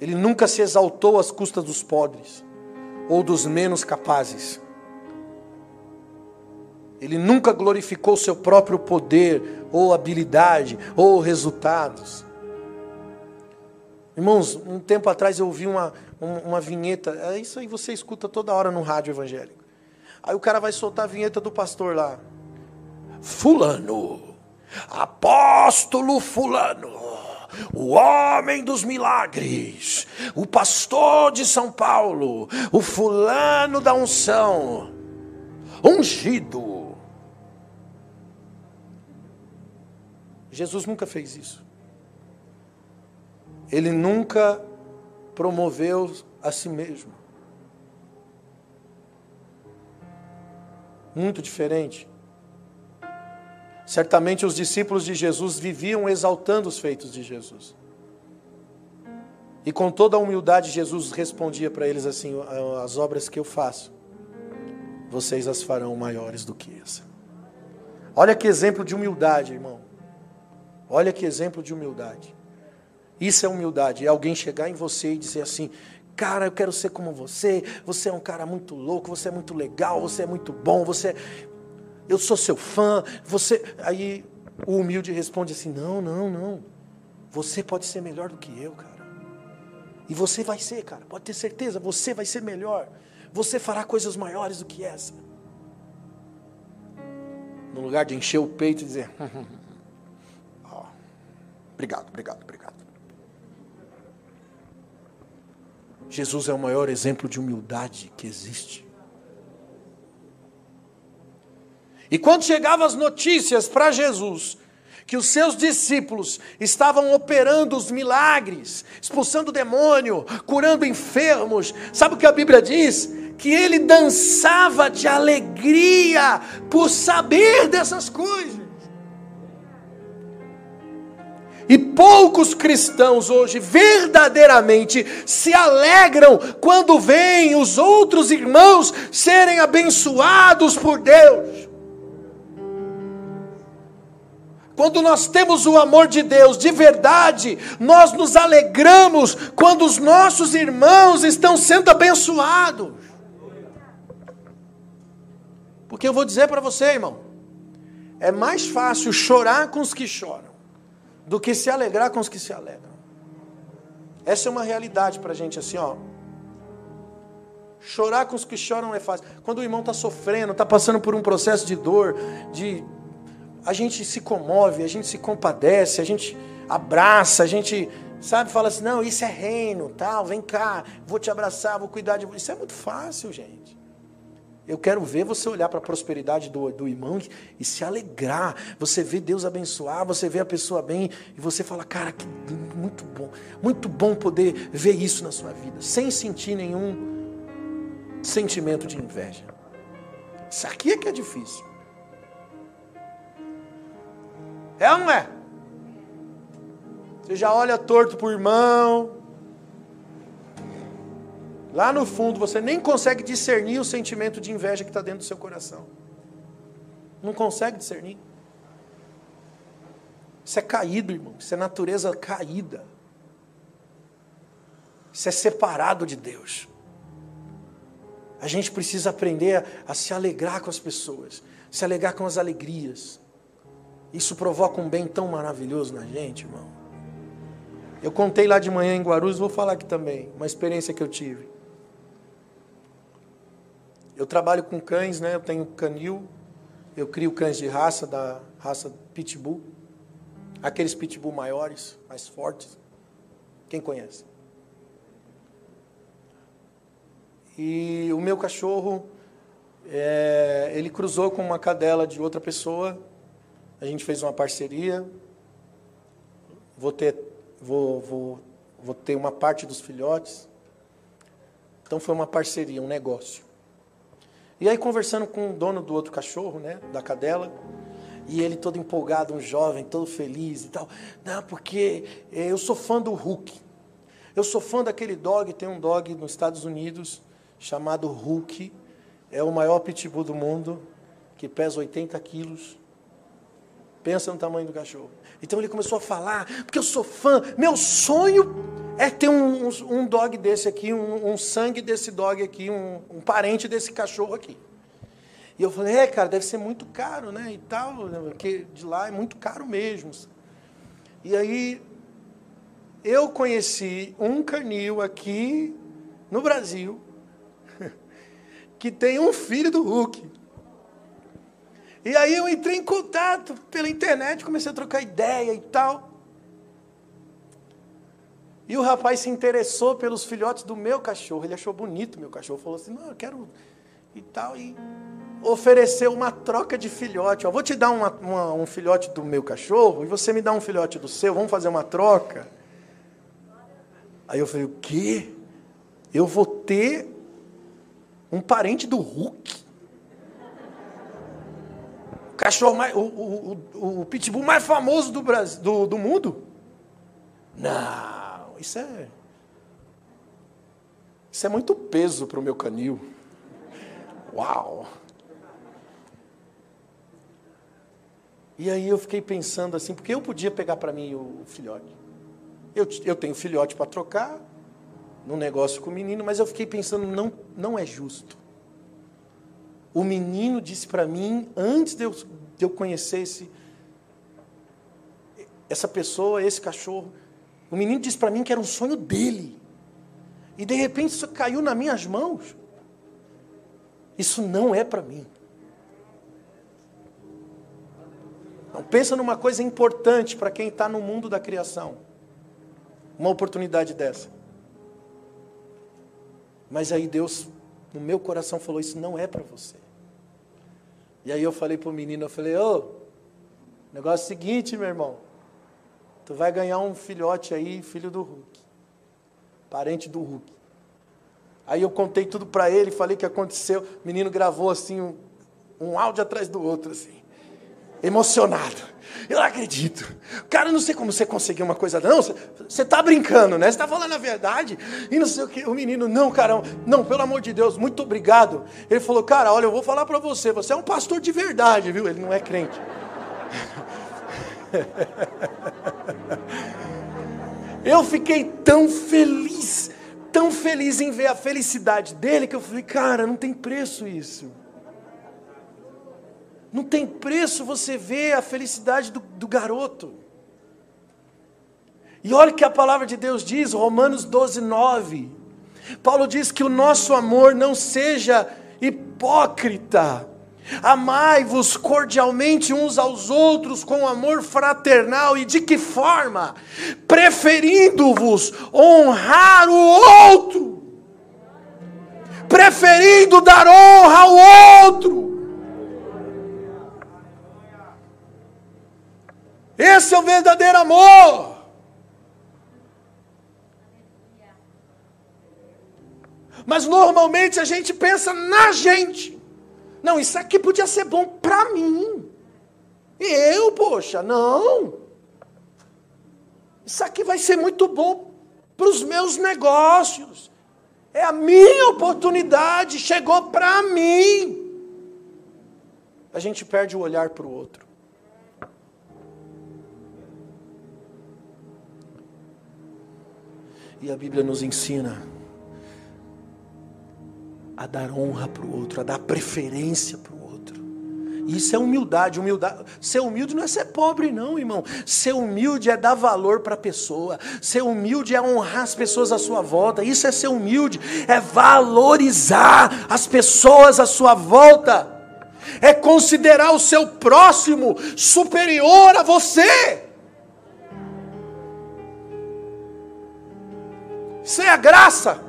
Ele nunca se exaltou às custas dos pobres ou dos menos capazes. Ele nunca glorificou seu próprio poder, ou habilidade, ou resultados. Irmãos, um tempo atrás eu ouvi uma, uma, vinheta, é isso aí você escuta toda hora no rádio evangélico. Aí o cara vai soltar a vinheta do pastor lá. Fulano, apóstolo Fulano, o homem dos milagres, o pastor de São Paulo, o fulano da unção, ungido. Jesus nunca fez isso. Ele nunca promoveu a si mesmo. Muito diferente. Certamente os discípulos de Jesus viviam exaltando os feitos de Jesus. E com toda a humildade, Jesus respondia para eles assim: As obras que eu faço, vocês as farão maiores do que essa. Olha que exemplo de humildade, irmão. Olha que exemplo de humildade. Isso é humildade, é alguém chegar em você e dizer assim: Cara, eu quero ser como você. Você é um cara muito louco, você é muito legal, você é muito bom, você eu sou seu fã, você. Aí o humilde responde assim: não, não, não. Você pode ser melhor do que eu, cara. E você vai ser, cara, pode ter certeza, você vai ser melhor. Você fará coisas maiores do que essa. No lugar de encher o peito e dizer: oh, obrigado, obrigado, obrigado. Jesus é o maior exemplo de humildade que existe. E quando chegavam as notícias para Jesus que os seus discípulos estavam operando os milagres, expulsando o demônio, curando enfermos, sabe o que a Bíblia diz? Que ele dançava de alegria por saber dessas coisas. E poucos cristãos hoje verdadeiramente se alegram quando veem os outros irmãos serem abençoados por Deus. Quando nós temos o amor de Deus de verdade, nós nos alegramos quando os nossos irmãos estão sendo abençoados. Porque eu vou dizer para você, irmão, é mais fácil chorar com os que choram do que se alegrar com os que se alegram. Essa é uma realidade para a gente assim, ó. Chorar com os que choram é fácil. Quando o irmão está sofrendo, está passando por um processo de dor, de a gente se comove, a gente se compadece, a gente abraça, a gente, sabe, fala assim: não, isso é reino, tal, vem cá, vou te abraçar, vou cuidar de você. Isso é muito fácil, gente. Eu quero ver você olhar para a prosperidade do, do irmão e se alegrar. Você vê Deus abençoar, você vê a pessoa bem e você fala, cara, que muito bom, muito bom poder ver isso na sua vida, sem sentir nenhum sentimento de inveja. Isso aqui é que é difícil. É ou não é? Você já olha torto para o irmão. Lá no fundo você nem consegue discernir o sentimento de inveja que está dentro do seu coração. Não consegue discernir. Isso é caído, irmão. Isso é natureza caída. Isso é separado de Deus. A gente precisa aprender a, a se alegrar com as pessoas, se alegrar com as alegrias. Isso provoca um bem tão maravilhoso na gente, irmão. Eu contei lá de manhã em Guarulhos, vou falar aqui também, uma experiência que eu tive. Eu trabalho com cães, né? Eu tenho canil, eu crio cães de raça, da raça Pitbull. Aqueles Pitbull maiores, mais fortes. Quem conhece? E o meu cachorro, é, ele cruzou com uma cadela de outra pessoa. A gente fez uma parceria. Vou ter, vou, vou, vou ter uma parte dos filhotes. Então foi uma parceria, um negócio. E aí conversando com o dono do outro cachorro, né, da cadela, e ele todo empolgado, um jovem, todo feliz e tal. Não, porque eh, eu sou fã do Hulk. Eu sou fã daquele dog, tem um dog nos Estados Unidos chamado Hulk. É o maior pitbull do mundo, que pesa 80 quilos. Pensa no tamanho do cachorro. Então ele começou a falar, porque eu sou fã, meu sonho é ter um, um dog desse aqui, um, um, sangue desse dog aqui, um, um parente desse cachorro aqui. E eu falei, é, cara, deve ser muito caro, né? E tal, porque de lá é muito caro mesmo. E aí eu conheci um canil aqui no Brasil que tem um filho do Hulk. E aí eu entrei em contato pela internet, comecei a trocar ideia e tal. E o rapaz se interessou pelos filhotes do meu cachorro. Ele achou bonito meu cachorro. Falou assim: não, eu quero. E tal. E ofereceu uma troca de filhote. Ó, vou te dar uma, uma, um filhote do meu cachorro e você me dá um filhote do seu. Vamos fazer uma troca. Aí eu falei: o quê? Eu vou ter um parente do Hulk? Cachorro mais. O, o, o, o pitbull mais famoso do, Brasil, do, do mundo? Não. Isso é. Isso é muito peso para o meu canil. Uau! E aí eu fiquei pensando assim, porque eu podia pegar para mim o, filhote. Eu, eu tenho filhote para trocar, num negócio com o menino, mas eu fiquei pensando, não, não é justo. O menino disse para mim, antes de eu, de eu conhecer esse, essa pessoa, esse cachorro, o menino disse para mim que era um sonho dele. E de repente isso caiu nas minhas mãos. Isso não é para mim. Não pensa numa coisa importante para quem está no mundo da criação. Uma oportunidade dessa. Mas aí Deus, no meu coração, falou: Isso não é para você. E aí eu falei para o menino: Eu falei, ô, negócio é o seguinte, meu irmão. Tu vai ganhar um filhote aí, filho do Hulk. Parente do Hulk. Aí eu contei tudo para ele, falei o que aconteceu. O menino gravou assim um, um áudio atrás do outro, assim. Emocionado. Eu não acredito. Cara, não sei como você conseguiu uma coisa. Não, você está brincando, né? Você está falando a verdade. E não sei o que. O menino, não, cara, não, pelo amor de Deus, muito obrigado. Ele falou, cara, olha, eu vou falar para você. Você é um pastor de verdade, viu? Ele não é crente. Eu fiquei tão feliz, tão feliz em ver a felicidade dele, que eu falei, cara, não tem preço isso. Não tem preço você ver a felicidade do, do garoto. E olha o que a palavra de Deus diz, Romanos 12, 9. Paulo diz que o nosso amor não seja hipócrita. Amai-vos cordialmente uns aos outros com amor fraternal, e de que forma? Preferindo-vos honrar o outro, preferindo dar honra ao outro. Esse é o verdadeiro amor. Mas normalmente a gente pensa na gente. Não, isso aqui podia ser bom para mim. Eu, poxa, não. Isso aqui vai ser muito bom para os meus negócios. É a minha oportunidade, chegou para mim. A gente perde o olhar para o outro. E a Bíblia nos ensina a dar honra para o outro, a dar preferência para o outro. Isso é humildade. humildade. Ser humilde não é ser pobre, não, irmão. Ser humilde é dar valor para a pessoa. Ser humilde é honrar as pessoas à sua volta. Isso é ser humilde. É valorizar as pessoas à sua volta. É considerar o seu próximo superior a você. É a graça.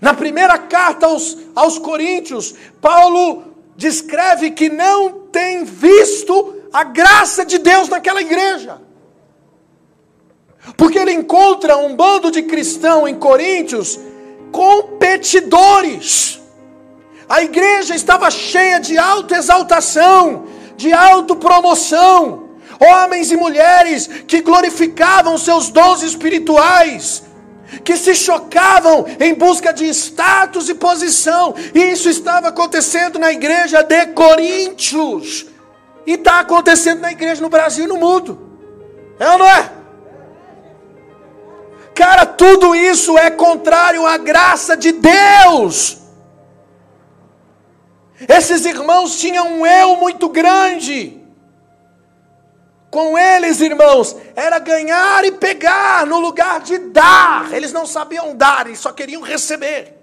Na primeira carta aos, aos Coríntios, Paulo descreve que não tem visto a graça de Deus naquela igreja. Porque ele encontra um bando de cristãos em Coríntios competidores. A igreja estava cheia de autoexaltação, de autopromoção, homens e mulheres que glorificavam seus dons espirituais, que se chocavam em busca de status e posição. E isso estava acontecendo na igreja de Coríntios. E está acontecendo na igreja no Brasil e no mundo. É ou não é? Cara, tudo isso é contrário à graça de Deus. Esses irmãos tinham um eu muito grande. Com eles, irmãos, era ganhar e pegar no lugar de dar. Eles não sabiam dar, eles só queriam receber.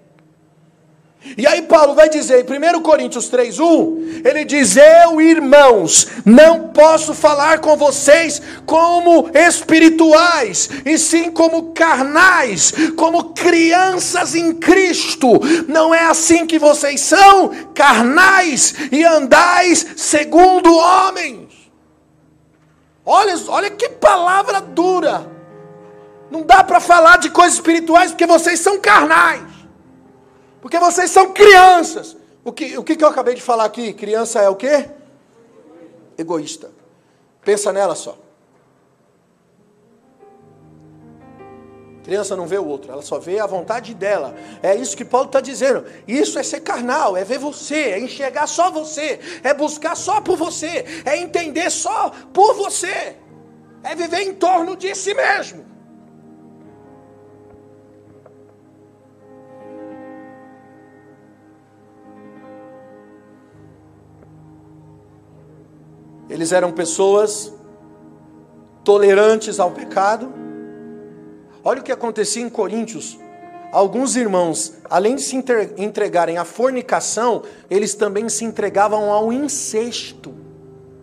E aí Paulo vai dizer em 1 Coríntios 3:1, ele diz: "Eu, irmãos, não posso falar com vocês como espirituais, e sim como carnais, como crianças em Cristo. Não é assim que vocês são, carnais e andais segundo homens." Olha, olha que palavra dura. Não dá para falar de coisas espirituais porque vocês são carnais. Porque vocês são crianças. O que, o que eu acabei de falar aqui? Criança é o quê? Egoísta. Pensa nela só. Criança não vê o outro, ela só vê a vontade dela. É isso que Paulo está dizendo. Isso é ser carnal, é ver você, é enxergar só você, é buscar só por você, é entender só por você, é viver em torno de si mesmo. Eles eram pessoas tolerantes ao pecado Olha o que acontecia em Coríntios. Alguns irmãos, além de se entregarem à fornicação, eles também se entregavam ao incesto.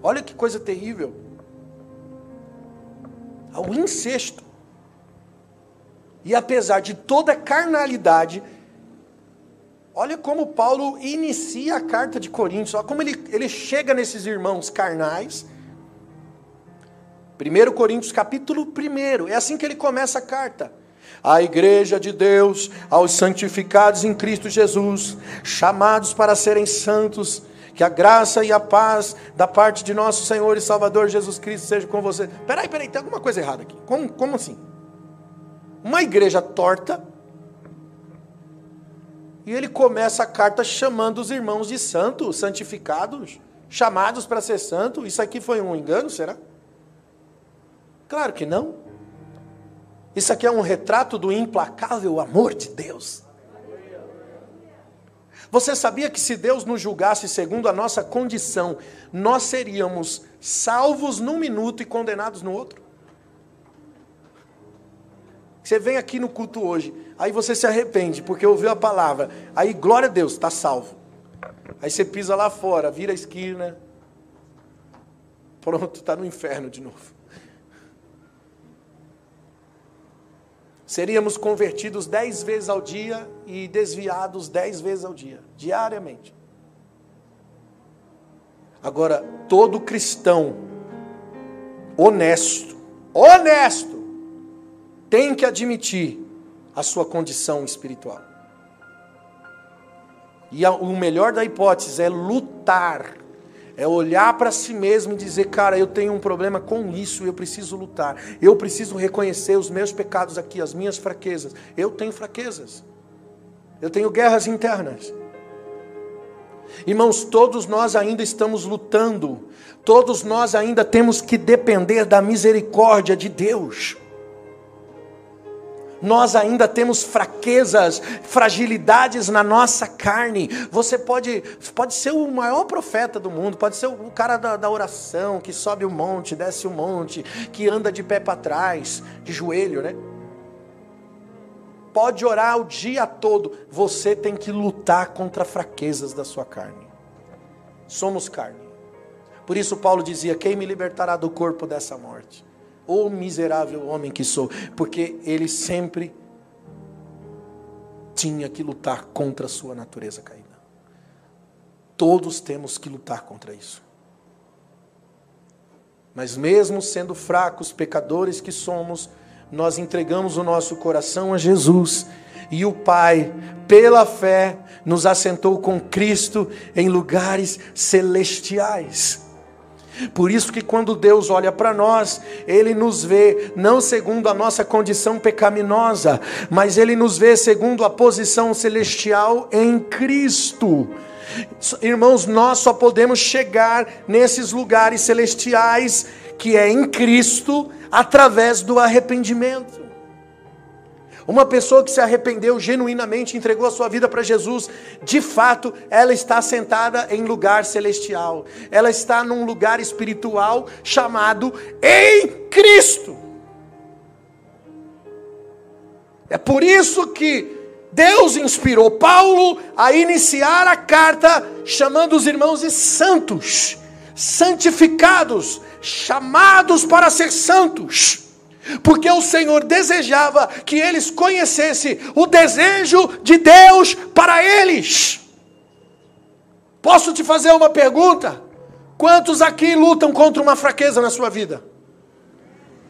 Olha que coisa terrível. Ao incesto. E apesar de toda a carnalidade, olha como Paulo inicia a carta de Coríntios, olha como ele, ele chega nesses irmãos carnais 1 Coríntios capítulo 1, é assim que ele começa a carta. A igreja de Deus, aos santificados em Cristo Jesus, chamados para serem santos, que a graça e a paz da parte de nosso Senhor e Salvador Jesus Cristo seja com você. Peraí, peraí, tem alguma coisa errada aqui. Como, como assim? Uma igreja torta, e ele começa a carta chamando os irmãos de santos, santificados, chamados para ser santo. Isso aqui foi um engano, será? Claro que não. Isso aqui é um retrato do implacável amor de Deus. Você sabia que se Deus nos julgasse segundo a nossa condição, nós seríamos salvos num minuto e condenados no outro? Você vem aqui no culto hoje, aí você se arrepende porque ouviu a palavra, aí glória a Deus, está salvo. Aí você pisa lá fora, vira a esquina, pronto, está no inferno de novo. Seríamos convertidos dez vezes ao dia e desviados dez vezes ao dia, diariamente. Agora, todo cristão honesto, honesto, tem que admitir a sua condição espiritual. E o melhor da hipótese é lutar é olhar para si mesmo e dizer, cara, eu tenho um problema com isso, eu preciso lutar. Eu preciso reconhecer os meus pecados aqui, as minhas fraquezas. Eu tenho fraquezas. Eu tenho guerras internas. Irmãos, todos nós ainda estamos lutando. Todos nós ainda temos que depender da misericórdia de Deus. Nós ainda temos fraquezas, fragilidades na nossa carne. Você pode, pode ser o maior profeta do mundo, pode ser o cara da, da oração, que sobe o monte, desce o monte, que anda de pé para trás, de joelho, né? Pode orar o dia todo, você tem que lutar contra fraquezas da sua carne. Somos carne. Por isso Paulo dizia: Quem me libertará do corpo dessa morte? O miserável homem que sou, porque ele sempre tinha que lutar contra a sua natureza caída. Todos temos que lutar contra isso. Mas mesmo sendo fracos, pecadores que somos, nós entregamos o nosso coração a Jesus e o Pai, pela fé, nos assentou com Cristo em lugares celestiais. Por isso que quando Deus olha para nós, ele nos vê não segundo a nossa condição pecaminosa, mas ele nos vê segundo a posição celestial em Cristo. Irmãos, nós só podemos chegar nesses lugares celestiais que é em Cristo através do arrependimento. Uma pessoa que se arrependeu genuinamente, entregou a sua vida para Jesus, de fato, ela está sentada em lugar celestial. Ela está num lugar espiritual chamado em Cristo. É por isso que Deus inspirou Paulo a iniciar a carta chamando os irmãos de santos, santificados, chamados para ser santos porque o Senhor desejava que eles conhecessem o desejo de Deus para eles. Posso te fazer uma pergunta? Quantos aqui lutam contra uma fraqueza na sua vida?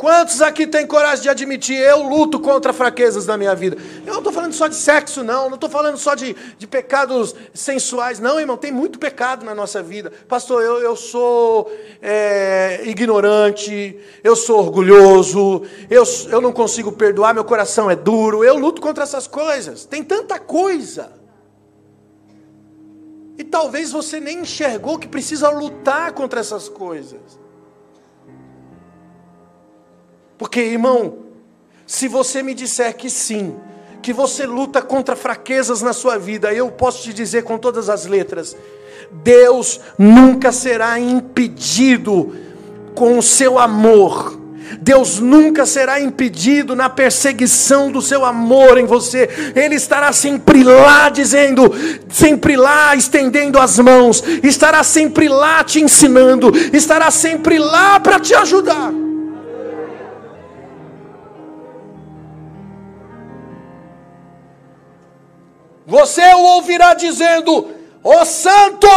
Quantos aqui têm coragem de admitir, eu luto contra fraquezas na minha vida? Eu não estou falando só de sexo, não. Não estou falando só de, de pecados sensuais, não, irmão. Tem muito pecado na nossa vida. Pastor, eu, eu sou é, ignorante, eu sou orgulhoso, eu, eu não consigo perdoar, meu coração é duro. Eu luto contra essas coisas. Tem tanta coisa. E talvez você nem enxergou que precisa lutar contra essas coisas. Porque, irmão, se você me disser que sim, que você luta contra fraquezas na sua vida, eu posso te dizer com todas as letras: Deus nunca será impedido com o seu amor. Deus nunca será impedido na perseguição do seu amor em você. Ele estará sempre lá dizendo, sempre lá estendendo as mãos, estará sempre lá te ensinando, estará sempre lá para te ajudar. Você o ouvirá dizendo: O santo,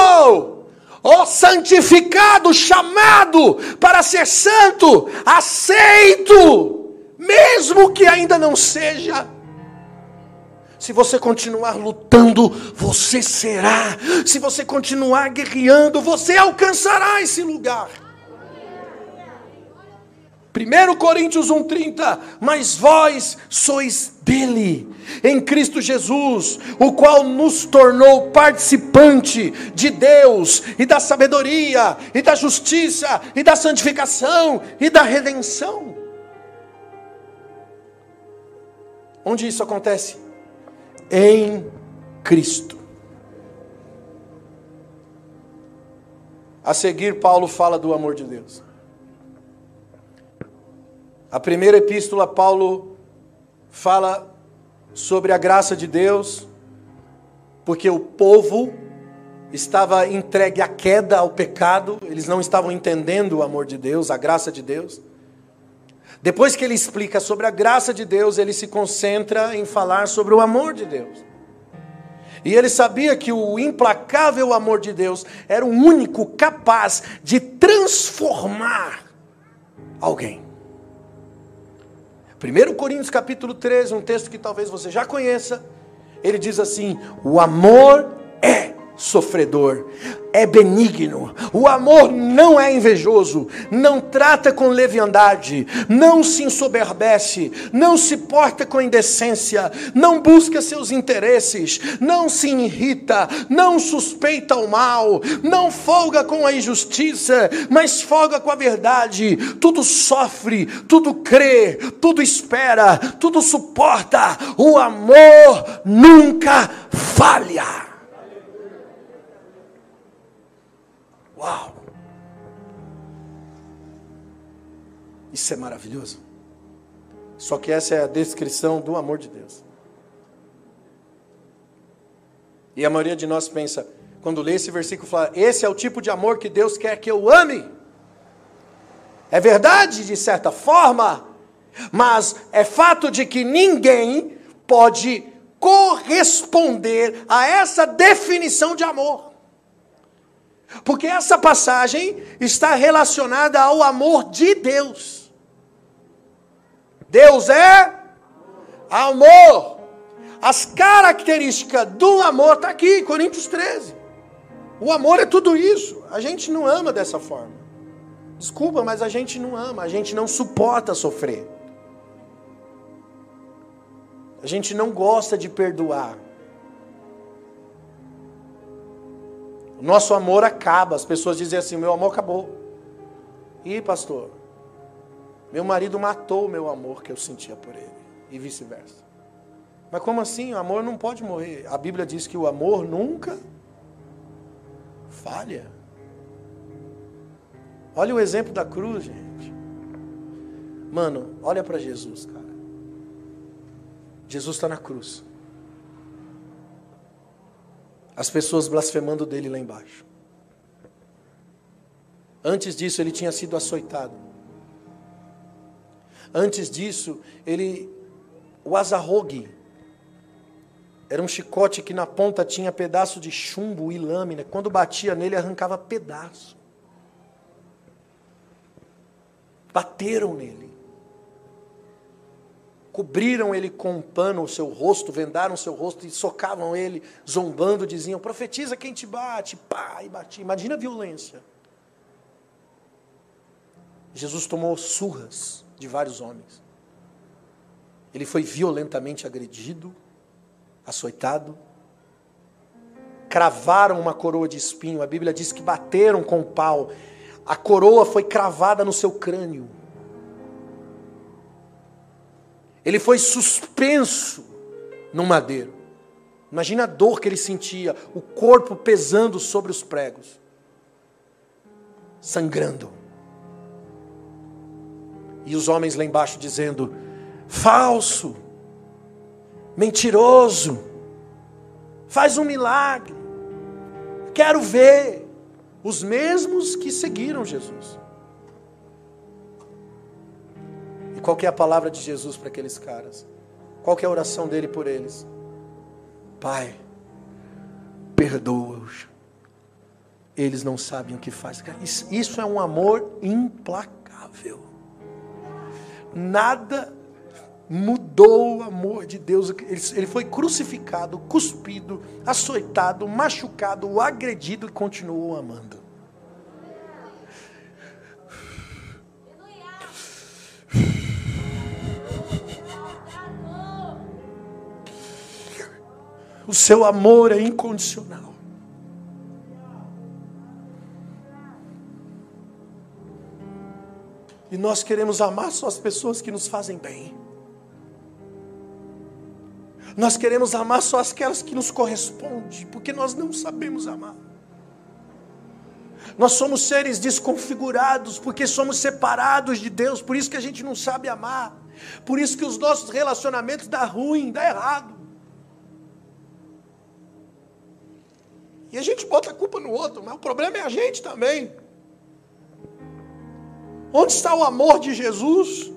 o santificado, chamado para ser santo, aceito, mesmo que ainda não seja. Se você continuar lutando, você será. Se você continuar guerreando, você alcançará esse lugar. 1 Coríntios 1,30: Mas vós sois dele, em Cristo Jesus, o qual nos tornou participante de Deus, e da sabedoria, e da justiça, e da santificação, e da redenção. Onde isso acontece? Em Cristo. A seguir, Paulo fala do amor de Deus. A primeira epístola, Paulo fala sobre a graça de Deus, porque o povo estava entregue à queda, ao pecado, eles não estavam entendendo o amor de Deus, a graça de Deus. Depois que ele explica sobre a graça de Deus, ele se concentra em falar sobre o amor de Deus. E ele sabia que o implacável amor de Deus era o único capaz de transformar alguém. 1 Coríntios capítulo 13, um texto que talvez você já conheça, ele diz assim: o amor é sofredor, é benigno. O amor não é invejoso, não trata com leviandade, não se ensoberbece, não se porta com indecência, não busca seus interesses, não se irrita, não suspeita o mal, não folga com a injustiça, mas folga com a verdade. Tudo sofre, tudo crê, tudo espera, tudo suporta. O amor nunca falha. Uau! Isso é maravilhoso. Só que essa é a descrição do amor de Deus. E a maioria de nós pensa, quando lê esse versículo, fala: esse é o tipo de amor que Deus quer que eu ame. É verdade, de certa forma, mas é fato de que ninguém pode corresponder a essa definição de amor. Porque essa passagem está relacionada ao amor de Deus. Deus é amor. As características do amor está aqui, Coríntios 13. O amor é tudo isso. A gente não ama dessa forma. Desculpa, mas a gente não ama, a gente não suporta sofrer. A gente não gosta de perdoar. Nosso amor acaba. As pessoas dizem assim: meu amor acabou. E pastor, meu marido matou o meu amor que eu sentia por ele. E vice-versa. Mas como assim? O amor não pode morrer. A Bíblia diz que o amor nunca falha. Olha o exemplo da cruz, gente. Mano, olha para Jesus, cara. Jesus está na cruz. As pessoas blasfemando dele lá embaixo. Antes disso, ele tinha sido açoitado. Antes disso, ele. O azarrogue. Era um chicote que na ponta tinha pedaço de chumbo e lâmina. Quando batia nele, arrancava pedaço. Bateram nele cobriram ele com um pano o seu rosto, vendaram o seu rosto e socavam ele, zombando, diziam: profetiza quem te bate, pá, e batia. Imagina a violência. Jesus tomou surras de vários homens. Ele foi violentamente agredido, açoitado. Cravaram uma coroa de espinho. A Bíblia diz que bateram com o pau. A coroa foi cravada no seu crânio. Ele foi suspenso no madeiro. Imagina a dor que ele sentia, o corpo pesando sobre os pregos, sangrando. E os homens lá embaixo dizendo: falso, mentiroso, faz um milagre, quero ver. Os mesmos que seguiram Jesus. Qual é a palavra de Jesus para aqueles caras? Qual é a oração dele por eles? Pai, perdoa-os. Eles não sabem o que faz. Isso é um amor implacável. Nada mudou o amor de Deus. Ele foi crucificado, cuspido, açoitado, machucado, agredido e continuou amando. O seu amor é incondicional. E nós queremos amar só as pessoas que nos fazem bem. Nós queremos amar só aquelas que nos correspondem, porque nós não sabemos amar. Nós somos seres desconfigurados, porque somos separados de Deus, por isso que a gente não sabe amar. Por isso que os nossos relacionamentos dão ruim, dá errado. E a gente bota a culpa no outro, mas o problema é a gente também. Onde está o amor de Jesus?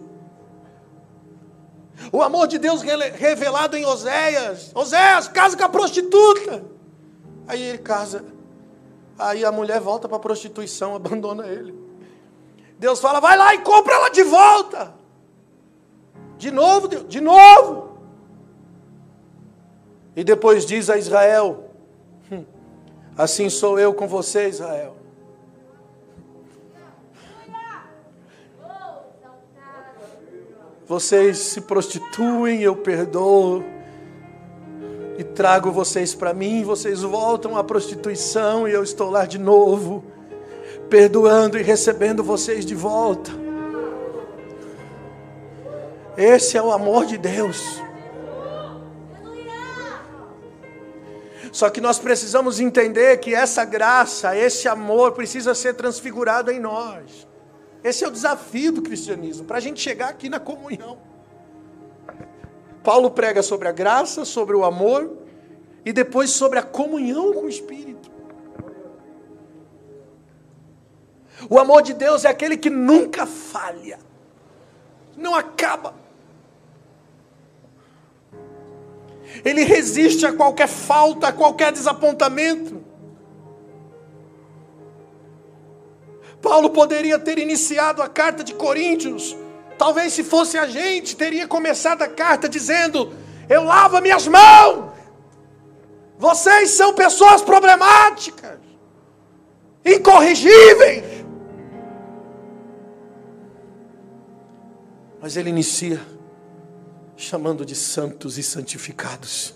O amor de Deus revelado em Oséias. Oséias, casa com a prostituta. Aí ele casa. Aí a mulher volta para a prostituição, abandona ele. Deus fala: vai lá e compra ela de volta. De novo, Deus, de novo. E depois diz a Israel: Assim sou eu com você, Israel. Vocês se prostituem, eu perdoo. E trago vocês para mim, vocês voltam à prostituição e eu estou lá de novo, perdoando e recebendo vocês de volta. Esse é o amor de Deus. Só que nós precisamos entender que essa graça, esse amor precisa ser transfigurado em nós. Esse é o desafio do cristianismo, para a gente chegar aqui na comunhão. Paulo prega sobre a graça, sobre o amor e depois sobre a comunhão com o Espírito. O amor de Deus é aquele que nunca falha, não acaba. Ele resiste a qualquer falta, a qualquer desapontamento. Paulo poderia ter iniciado a carta de Coríntios. Talvez se fosse a gente, teria começado a carta dizendo: Eu lavo minhas mãos. Vocês são pessoas problemáticas, incorrigíveis. Mas ele inicia chamando de santos e santificados.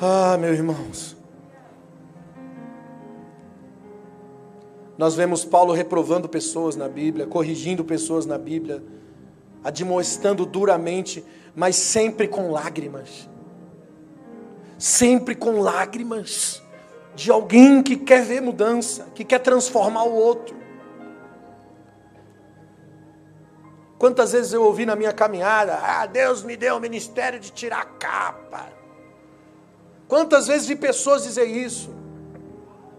Ah, meus irmãos. Nós vemos Paulo reprovando pessoas na Bíblia, corrigindo pessoas na Bíblia, admoestando duramente, mas sempre com lágrimas. Sempre com lágrimas de alguém que quer ver mudança, que quer transformar o outro. Quantas vezes eu ouvi na minha caminhada, ah, Deus me deu o ministério de tirar a capa. Quantas vezes vi pessoas dizer isso?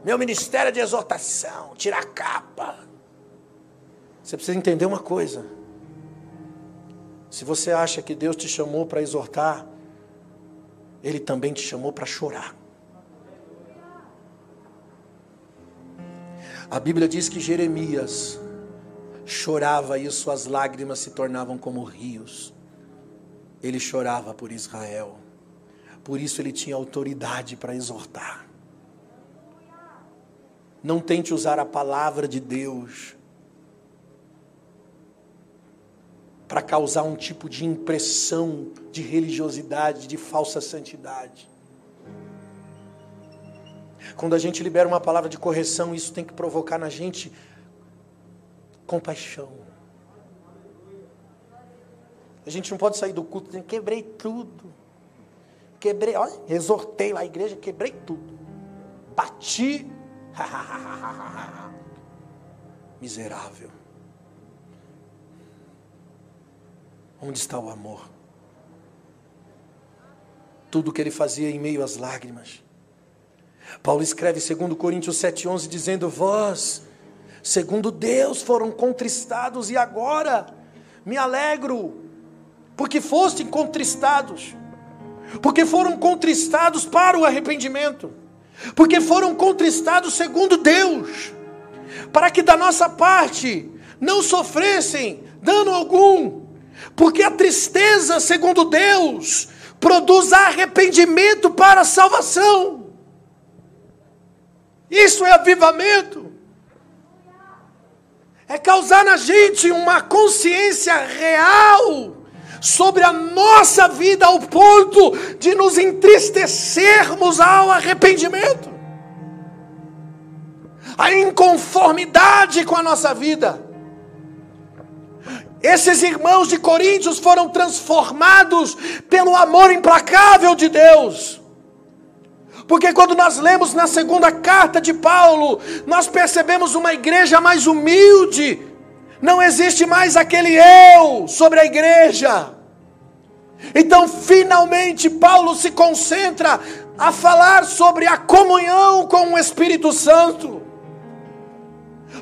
Meu ministério é de exortação, tirar a capa. Você precisa entender uma coisa. Se você acha que Deus te chamou para exortar, Ele também te chamou para chorar. A Bíblia diz que Jeremias chorava e suas lágrimas se tornavam como rios. Ele chorava por Israel. Por isso ele tinha autoridade para exortar. Não tente usar a palavra de Deus para causar um tipo de impressão de religiosidade, de falsa santidade. Quando a gente libera uma palavra de correção, isso tem que provocar na gente compaixão. A gente não pode sair do culto dizendo, quebrei tudo. Quebrei, olha, exortei lá a igreja, quebrei tudo. Bati. Miserável. Onde está o amor? Tudo que ele fazia em meio às lágrimas. Paulo escreve 2 Coríntios 7,11 dizendo: Vós segundo Deus, foram contristados e agora me alegro, porque fostem contristados, porque foram contristados para o arrependimento, porque foram contristados segundo Deus, para que da nossa parte não sofressem dano algum, porque a tristeza, segundo Deus, produz arrependimento para a salvação. Isso é avivamento é causar na gente uma consciência real sobre a nossa vida ao ponto de nos entristecermos ao arrependimento. A inconformidade com a nossa vida. Esses irmãos de Coríntios foram transformados pelo amor implacável de Deus. Porque quando nós lemos na segunda carta de Paulo, nós percebemos uma igreja mais humilde. Não existe mais aquele eu sobre a igreja. Então, finalmente, Paulo se concentra a falar sobre a comunhão com o Espírito Santo.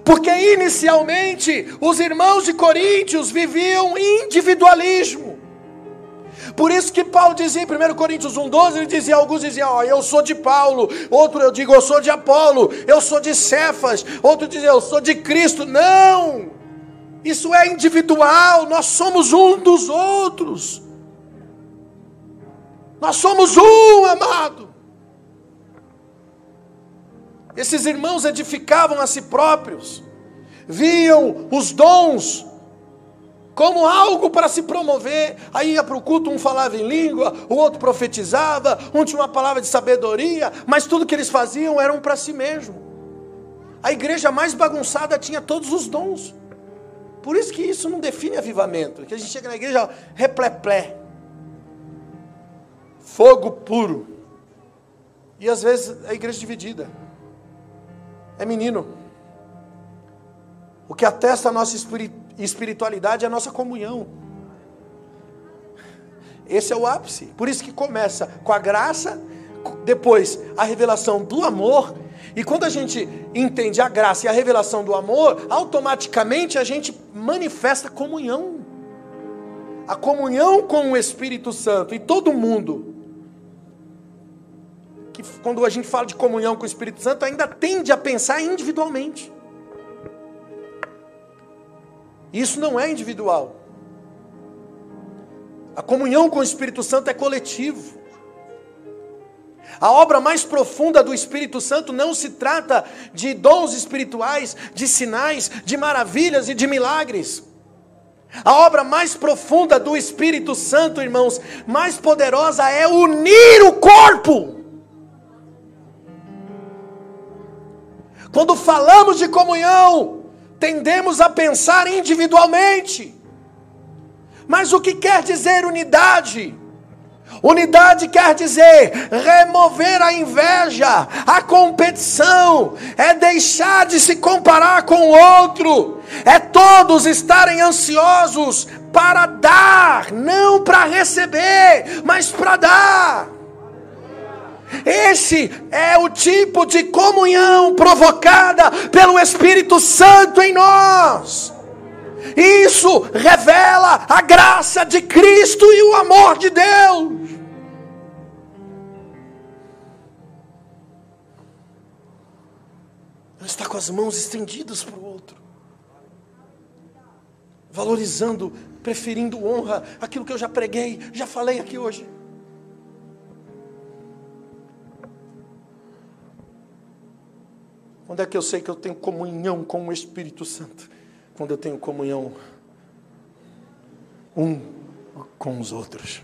Porque inicialmente os irmãos de Coríntios viviam individualismo. Por isso que Paulo dizia em 1 Coríntios 1,12, ele dizia, alguns diziam, ó, eu sou de Paulo, outro eu digo, eu sou de Apolo, eu sou de Cefas, outro dizia, eu sou de Cristo. Não! Isso é individual, nós somos um dos outros. Nós somos um, amado. Esses irmãos edificavam a si próprios, viam os dons como algo para se promover. Aí ia para o culto, um falava em língua, o outro profetizava, um tinha uma palavra de sabedoria, mas tudo que eles faziam eram para si mesmo. A igreja mais bagunçada tinha todos os dons. Por isso que isso não define avivamento, que a gente chega na igreja repleplé, fogo puro. E às vezes a igreja dividida. É menino. O que atesta a nossa espiritualidade é a nossa comunhão. Esse é o ápice. Por isso que começa com a graça, depois a revelação do amor. E quando a gente entende a graça e a revelação do amor, automaticamente a gente manifesta comunhão. A comunhão com o Espírito Santo. E todo mundo que quando a gente fala de comunhão com o Espírito Santo ainda tende a pensar individualmente. Isso não é individual. A comunhão com o Espírito Santo é coletivo. A obra mais profunda do Espírito Santo não se trata de dons espirituais, de sinais, de maravilhas e de milagres. A obra mais profunda do Espírito Santo, irmãos, mais poderosa é unir o corpo. Quando falamos de comunhão, tendemos a pensar individualmente. Mas o que quer dizer unidade? Unidade quer dizer remover a inveja, a competição, é deixar de se comparar com o outro, é todos estarem ansiosos para dar, não para receber, mas para dar. Esse é o tipo de comunhão provocada pelo Espírito Santo em nós. Isso revela a graça de Cristo e o amor de Deus. Está com as mãos estendidas para o outro, valorizando, preferindo honra, aquilo que eu já preguei, já falei aqui hoje. Quando é que eu sei que eu tenho comunhão com o Espírito Santo? Quando eu tenho comunhão um com os outros.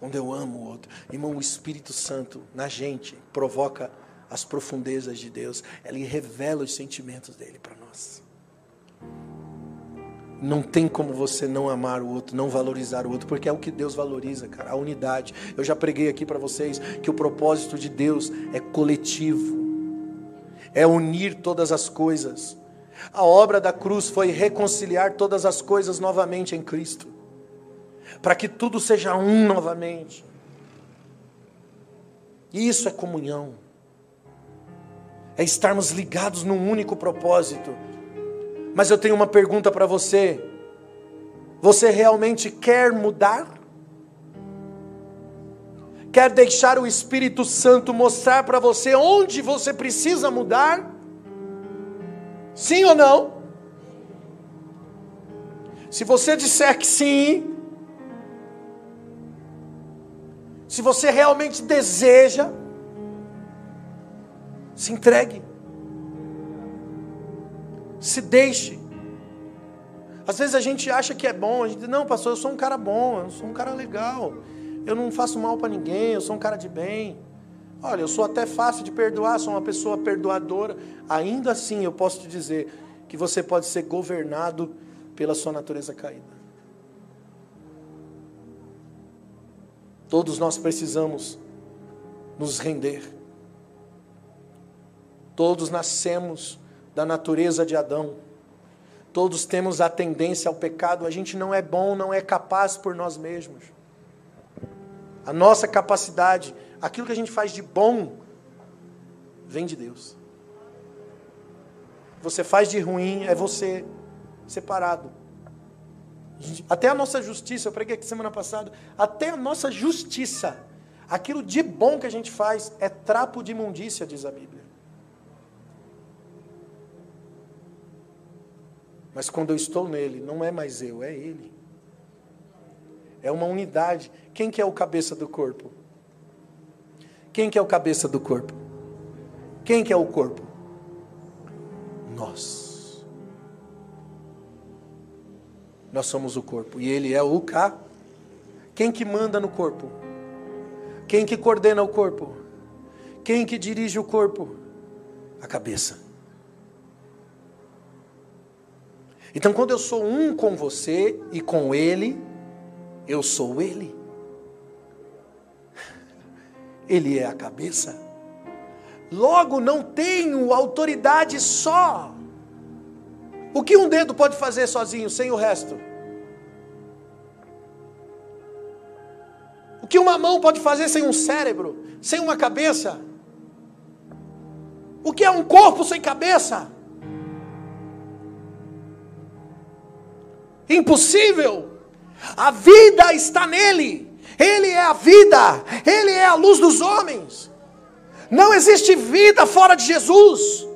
Quando eu amo o outro. Irmão, o Espírito Santo na gente provoca as profundezas de Deus. Ele revela os sentimentos dele para nós. Não tem como você não amar o outro, não valorizar o outro, porque é o que Deus valoriza, cara, a unidade. Eu já preguei aqui para vocês que o propósito de Deus é coletivo, é unir todas as coisas. A obra da cruz foi reconciliar todas as coisas novamente em Cristo, para que tudo seja um novamente. Isso é comunhão, é estarmos ligados num único propósito mas eu tenho uma pergunta para você. Você realmente quer mudar? Quer deixar o Espírito Santo mostrar para você onde você precisa mudar? Sim ou não? Se você disser que sim, se você realmente deseja, se entregue. Se deixe. Às vezes a gente acha que é bom, a gente diz, não, pastor, eu sou um cara bom, eu sou um cara legal, eu não faço mal para ninguém, eu sou um cara de bem. Olha, eu sou até fácil de perdoar, sou uma pessoa perdoadora. Ainda assim, eu posso te dizer que você pode ser governado pela sua natureza caída. Todos nós precisamos nos render. Todos nascemos da natureza de Adão. Todos temos a tendência ao pecado, a gente não é bom, não é capaz por nós mesmos. A nossa capacidade, aquilo que a gente faz de bom, vem de Deus. Você faz de ruim, é você separado. Até a nossa justiça, eu preguei aqui semana passada, até a nossa justiça, aquilo de bom que a gente faz, é trapo de imundícia, diz a Bíblia. Mas quando eu estou nele, não é mais eu, é ele. É uma unidade. Quem que é o cabeça do corpo? Quem que é o cabeça do corpo? Quem que é o corpo? Nós. Nós somos o corpo e ele é o ca. Quem que manda no corpo? Quem que coordena o corpo? Quem que dirige o corpo? A cabeça. Então, quando eu sou um com você e com ele, eu sou ele. Ele é a cabeça. Logo, não tenho autoridade só. O que um dedo pode fazer sozinho, sem o resto? O que uma mão pode fazer sem um cérebro, sem uma cabeça? O que é um corpo sem cabeça? Impossível. A vida está nele. Ele é a vida. Ele é a luz dos homens. Não existe vida fora de Jesus.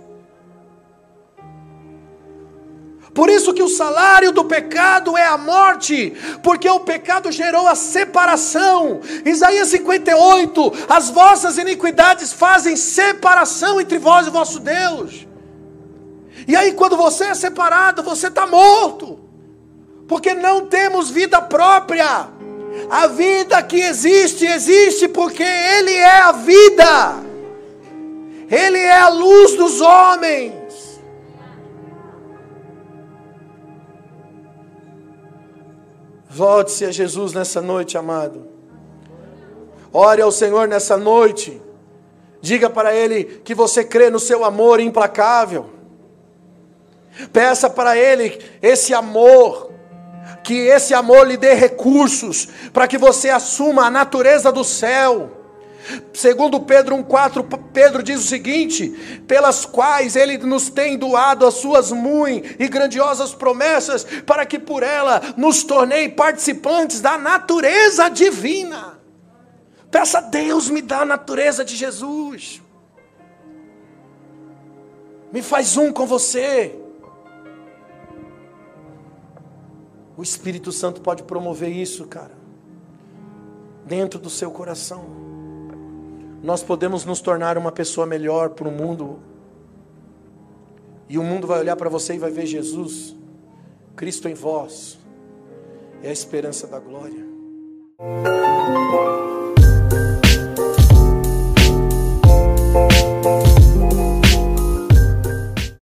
Por isso que o salário do pecado é a morte, porque o pecado gerou a separação. Isaías 58, as vossas iniquidades fazem separação entre vós e vosso Deus. E aí quando você é separado, você está morto. Porque não temos vida própria. A vida que existe, existe porque Ele é a vida. Ele é a luz dos homens. Volte-se a Jesus nessa noite, amado. Ore ao Senhor nessa noite. Diga para Ele que você crê no seu amor implacável. Peça para Ele esse amor que esse amor lhe dê recursos para que você assuma a natureza do céu. Segundo Pedro 1,4, Pedro diz o seguinte: pelas quais ele nos tem doado as suas muito e grandiosas promessas, para que por ela nos tornei participantes da natureza divina. Peça a Deus, me dá a natureza de Jesus. Me faz um com você. O Espírito Santo pode promover isso, cara, dentro do seu coração. Nós podemos nos tornar uma pessoa melhor para o mundo. E o mundo vai olhar para você e vai ver Jesus, Cristo em vós, é a esperança da glória.